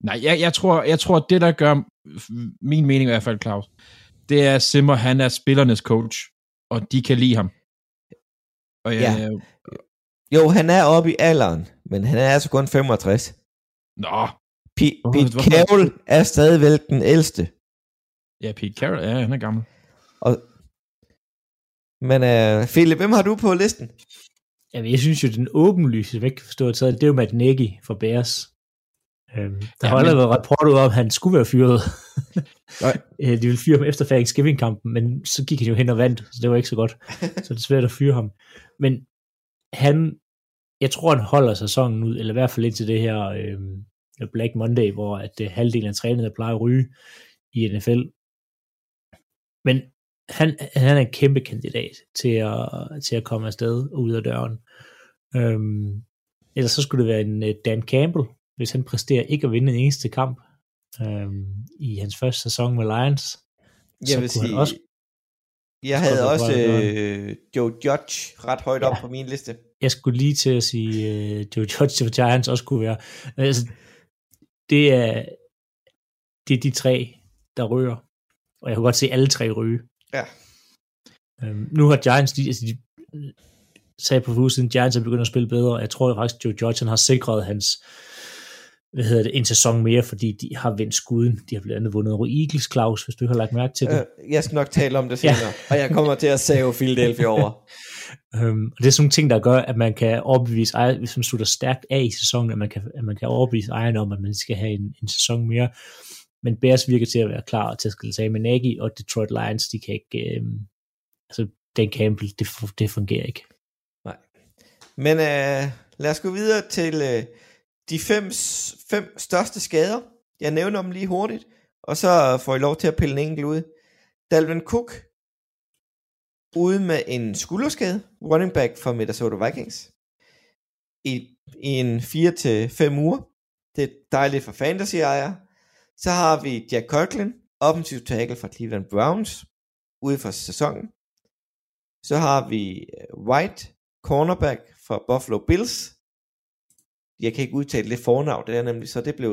nej, jeg, jeg, tror, jeg tror, at det, der gør min mening i hvert fald, Claus, det er, at Simmer, han er spillernes coach, og de kan lide ham. Og jeg, Ja. Jo, han er oppe i alderen, men han er altså kun 65. Nå, P- Pete Carroll er stadigvæk den ældste. Ja, Pete Carroll, ja, han er gammel. Og, men uh, Philip, hvem har du på listen? Jamen, jeg synes jo, den åbenlyse, som jeg ikke kan forstå, at det er jo Matt Nagy for Bears. Øhm, der Ja, har allerede været rapport ud om, at han skulle være fyret. Nej. Øh, De ville fyre ham efter Thanksgiving-kampen, men så gik han jo hen og vandt, så det var ikke så godt. så det er svært at fyre ham. Men han, jeg tror, han holder sæsonen ud, eller i hvert fald indtil det her øhm, Black Monday, hvor at øh, halvdelen af trænerne plejer at ryge i NFL. Men han, han er en kæmpe kandidat til at, til at komme afsted og ud af døren. Øhm, ellers så skulle det være en øh, Dan Campbell, hvis han præsterer ikke at vinde en eneste kamp øhm, i hans første sæson med Lions. Jeg vil kunne han sige, også- jeg havde også øh, Joe Judge ret højt op Ja. på min liste. Jeg skulle lige til at sige, øh, Joe Judge for Giants også kunne være. Altså, det er, det er de tre, der rører. Og jeg kunne godt se alle tre ryge. Ja. Øhm, nu har Giants, de, altså de sagde på siden, Giants er begyndt at spille bedre, og jeg tror faktisk, Joe Judge har sikret hans hvad hedder det, en sæson mere, fordi de har vendt skuden. De har blandt andet vundet over Eagles, Claus, hvis du ikke har lagt mærke til det. Øh, jeg skal nok tale om det Ja. senere, og jeg kommer til at save Philadelphia over. Øhm, og det er sådan nogle ting, der gør, at man kan overbevise, ejer, hvis man slutter stærkt af i sæsonen, at man kan, at man kan overbevise ejerne om, at man skal have en, en sæson mere. Men Bears virker til at være klar til at skille sig med Nagy, og Detroit Lions, de kan ikke, øh, altså Dan Campbell, det, det fungerer ikke. Men øh, lad os gå videre til øh, de fem, fem største skader. Jeg nævner dem lige hurtigt, og så får I lov til at pille en enkelt ud. Dalvin Cook, ude med en skulderskade, running back for Minnesota Vikings, i, i en 4-5 uger. Det er dejligt for fantasy-ejere. Så har vi Jack Kirkland, offensiv tackle fra Cleveland Browns, ude for sæsonen. Så har vi øh, White, cornerback fra Buffalo Bills. Jeg kan ikke udtale det fornavn, det er nemlig, så det blev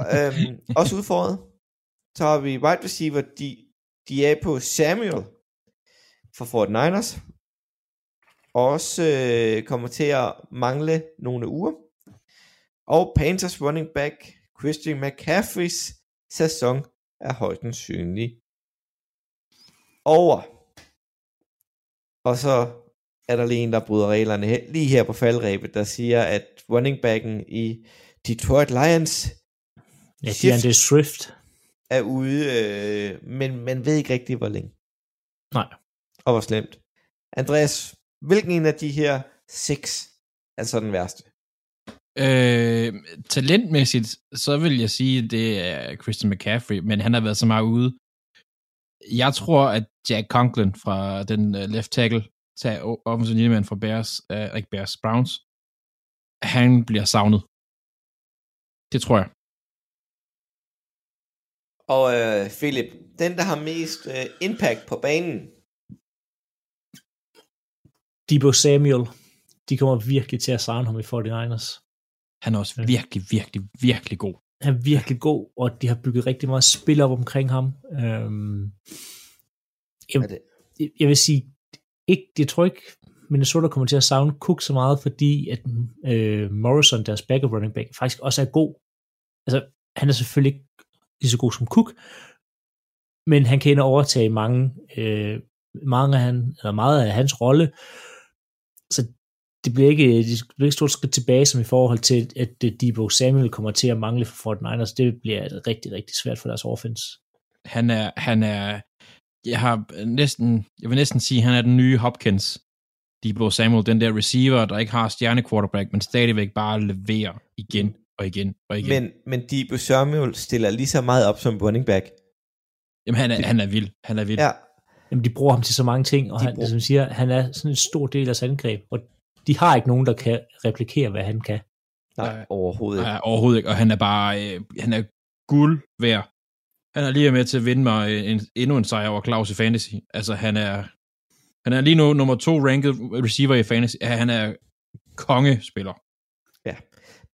øhm, også udfordret. Så har vi wide receiver, de, de er på Samuel fra Fort Niners. Også øh, kommer til at mangle nogle uger. Og Panthers running back Christian McCaffreys sæson er højst sandsynlig over. Og så er der lige en, der bryder reglerne lige her på faldrebet, der siger, at running backen i Detroit Lions Ja, Shift. de er det Swift. er ude, øh, men man ved ikke rigtig, hvor længe. Nej. Og hvor slemt. Andreas, hvilken en af de her seks er så den værste? Øh, talentmæssigt, så vil jeg sige, at det er Christian McCaffrey, men han har været så meget ude. Jeg tror, at Jack Conklin fra den uh, left tackle, tager offensiv linjemand fra Bears, uh, ikke Bears, Browns, han bliver savnet. Det tror jeg. Og øh, Philip, den der har mest øh, impact på banen, Debo Samuel, de kommer virkelig til at savne ham i 49ers. Han er også virkelig, virkelig, virkelig god. Han er virkelig god, og de har bygget rigtig meget spil op omkring ham. Øhm, jeg, er det, jeg vil sige, ikke, jeg tror ikke, Minnesota kommer til at savne Cook så meget, fordi at øh, Morrison, deres backup running back, faktisk også er god. Altså, han er selvfølgelig ikke lige så god som Cook, men han kan ind og overtage mange, øh, mange af han, eller meget af hans rolle, så det bliver ikke, det bliver ikke stort skridt tilbage som i forhold til, at Debo Samuel kommer til at mangle for Fort Niners. Det bliver rigtig, rigtig svært for deres offense. Han er, han er, jeg har næsten, jeg vil næsten sige, han er den nye Hopkins. Debo Samuel, den der receiver, der ikke har stjerne quarterback, men stadigvæk bare leverer igen og igen og igen. men, men Debo Samuel stiller lige så meget op som running back. Jamen, han er, han er vild. Han er vild. Ja, Jamen, de bruger ham til så mange ting, og De han, bruger- som siger, han er sådan en stor del af deres angreb, og de har ikke nogen, der kan replikere, hvad han kan. nej, Nej. overhovedet ikke. Nej, overhovedet ikke, og han er bare, øh, han er guld værd. Han er lige med til at vinde mig øh, en, endnu en sejr over Claus i Fantasy. Altså, han er, han er lige nu nummer to ranked receiver i Fantasy. Ja, Han er kongespiller.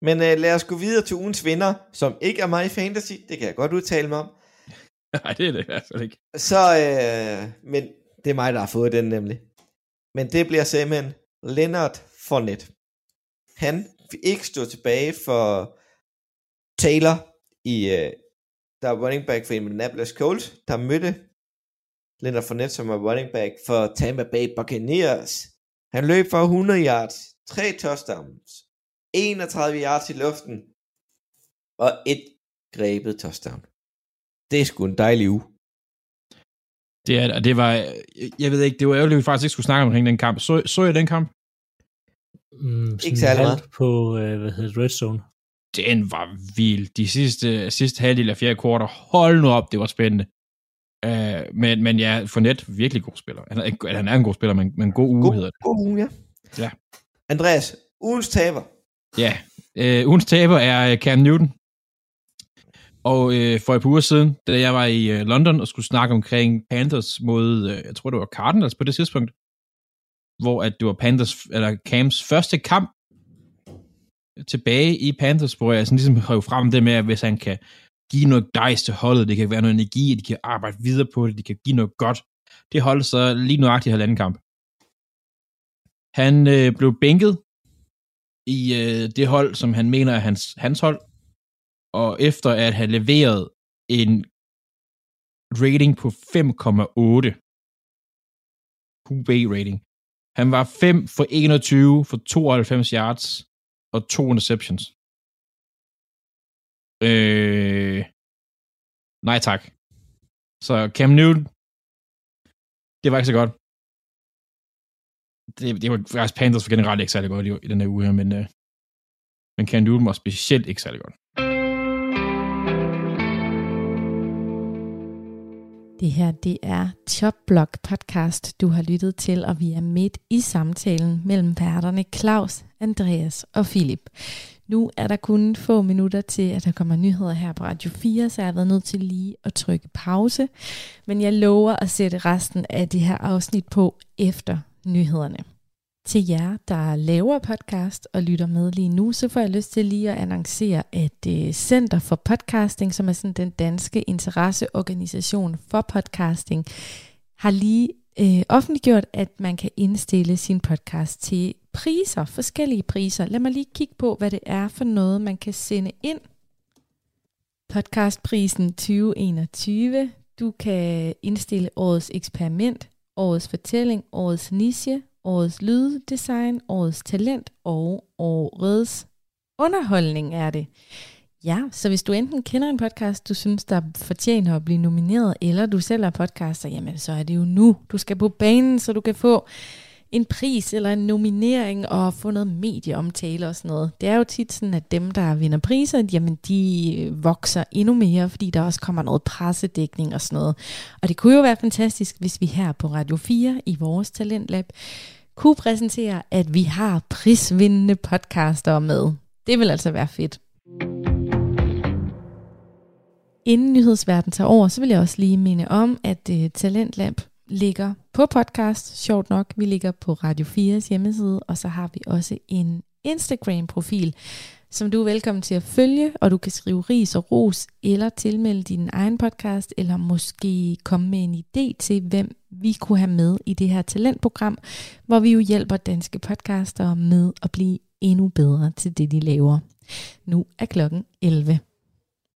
Men øh, lad os gå videre til ugens vinder, som ikke er mig i fantasy. Det kan jeg godt udtale mig om. Nej, det er det i hvert fald ikke. Så, øh, men det er mig, der har fået den nemlig. Men det bliver simpelthen Leonard Fournette. Han fik ikke stå tilbage for Taylor i, øh, der er running back for Indianapolis Colts, der mødte Leonard Fournette, som er running back for Tampa Bay Buccaneers. Han løb for 100 yards, 3 touchdowns, 31 yards i luften, og et grebet touchdown. Det er sgu en dejlig uge. Det, er, og det var, jeg ved ikke, det var ærgerligt, at vi faktisk ikke skulle snakke omkring den kamp. Så, så jeg den kamp? Mm, sådan Ikke særlig halvt på, øh, hvad hedder det, Red Zone. Den var vild. De sidste, sidste halvdel af fjerde kvartal, hold nu op, det var spændende. Uh, men, men ja, Fournette, virkelig god spiller. Han er, ikke- han er en god spiller, men, men god uge God, hedder det. god uge, ja. Ja. Andreas, ugens taber. Ja, øh, ugens taber er øh, Cam Newton. Og øh, for et par uger siden, da jeg var i øh, London og skulle snakke omkring Panthers mod, øh, jeg tror det var Cardinals på det tidspunkt, hvor at det var Panthers, eller Cams første kamp tilbage i Panthers, hvor jeg sådan ligesom høj frem det med, at hvis han kan give noget gejst til holdet, det kan være noget energi, de kan arbejde videre på det, de kan give noget godt. Det holdt så lige nøjagtigt halvanden kamp. Han øh, blev bænket i øh, det hold, som han mener er hans, hans hold, og efter at have leveret en rating på 5,8 QB rating. Han var 5 for 21 for 92 yards og to interceptions. Øh, nej tak. Så Cam Newton, det var ikke så godt. Det, det var faktisk Panthers for generelt ikke særlig godt i, i den her uge her, men, øh, men Cam Newton var specielt ikke særlig godt. Det her, det er Chopblock podcast, du har lyttet til, og vi er midt i samtalen mellem værterne Claus, Andreas og Philip. Nu er der kun få minutter til, at der kommer nyheder her på Radio 4, så jeg har været nødt til lige at trykke pause. Men jeg lover at sætte resten af det her afsnit på efter nyhederne. Til jer, der laver podcast og lytter med lige nu, så får jeg lyst til lige at annoncere, at øh, Center for Podcasting, som er sådan den danske interesseorganisation for podcasting, har lige øh, offentliggjort, at man kan indstille sin podcast til priser, forskellige priser. Lad mig lige kigge på, hvad det er for noget, man kan sende ind. Podcastprisen 2021. Du kan indstille årets eksperiment, årets fortælling, årets niche, årets lyddesign, årets talent og årets underholdning er det. Ja, så hvis du enten kender en podcast, du synes, der fortjener at blive nomineret, eller du selv er podcaster, jamen så er det jo nu. Du skal på banen, så du kan få en pris eller en nominering og få noget medieomtale og sådan noget. Det er jo tit sådan, at dem, der vinder priser, jamen de vokser endnu mere, fordi der også kommer noget pressedækning og sådan noget. Og det kunne jo være fantastisk, hvis vi her på Radio 4 i vores Talentlab kunne præsentere, at vi har prisvindende podcaster med. Det vil altså være fedt. Inden nyhedsverden tager over, så vil jeg også lige minde om, at øh, Talentlab ligger på podcast, sjovt nok. Vi ligger på Radio 4's hjemmeside, og så har vi også en Instagram-profil, som du er velkommen til at følge, og du kan skrive ris og ros, eller tilmelde din egen podcast, eller måske komme med en idé til, hvem vi kunne have med i det her talentprogram, hvor vi jo hjælper danske podcaster med at blive endnu bedre til det, de laver. Nu er klokken 11.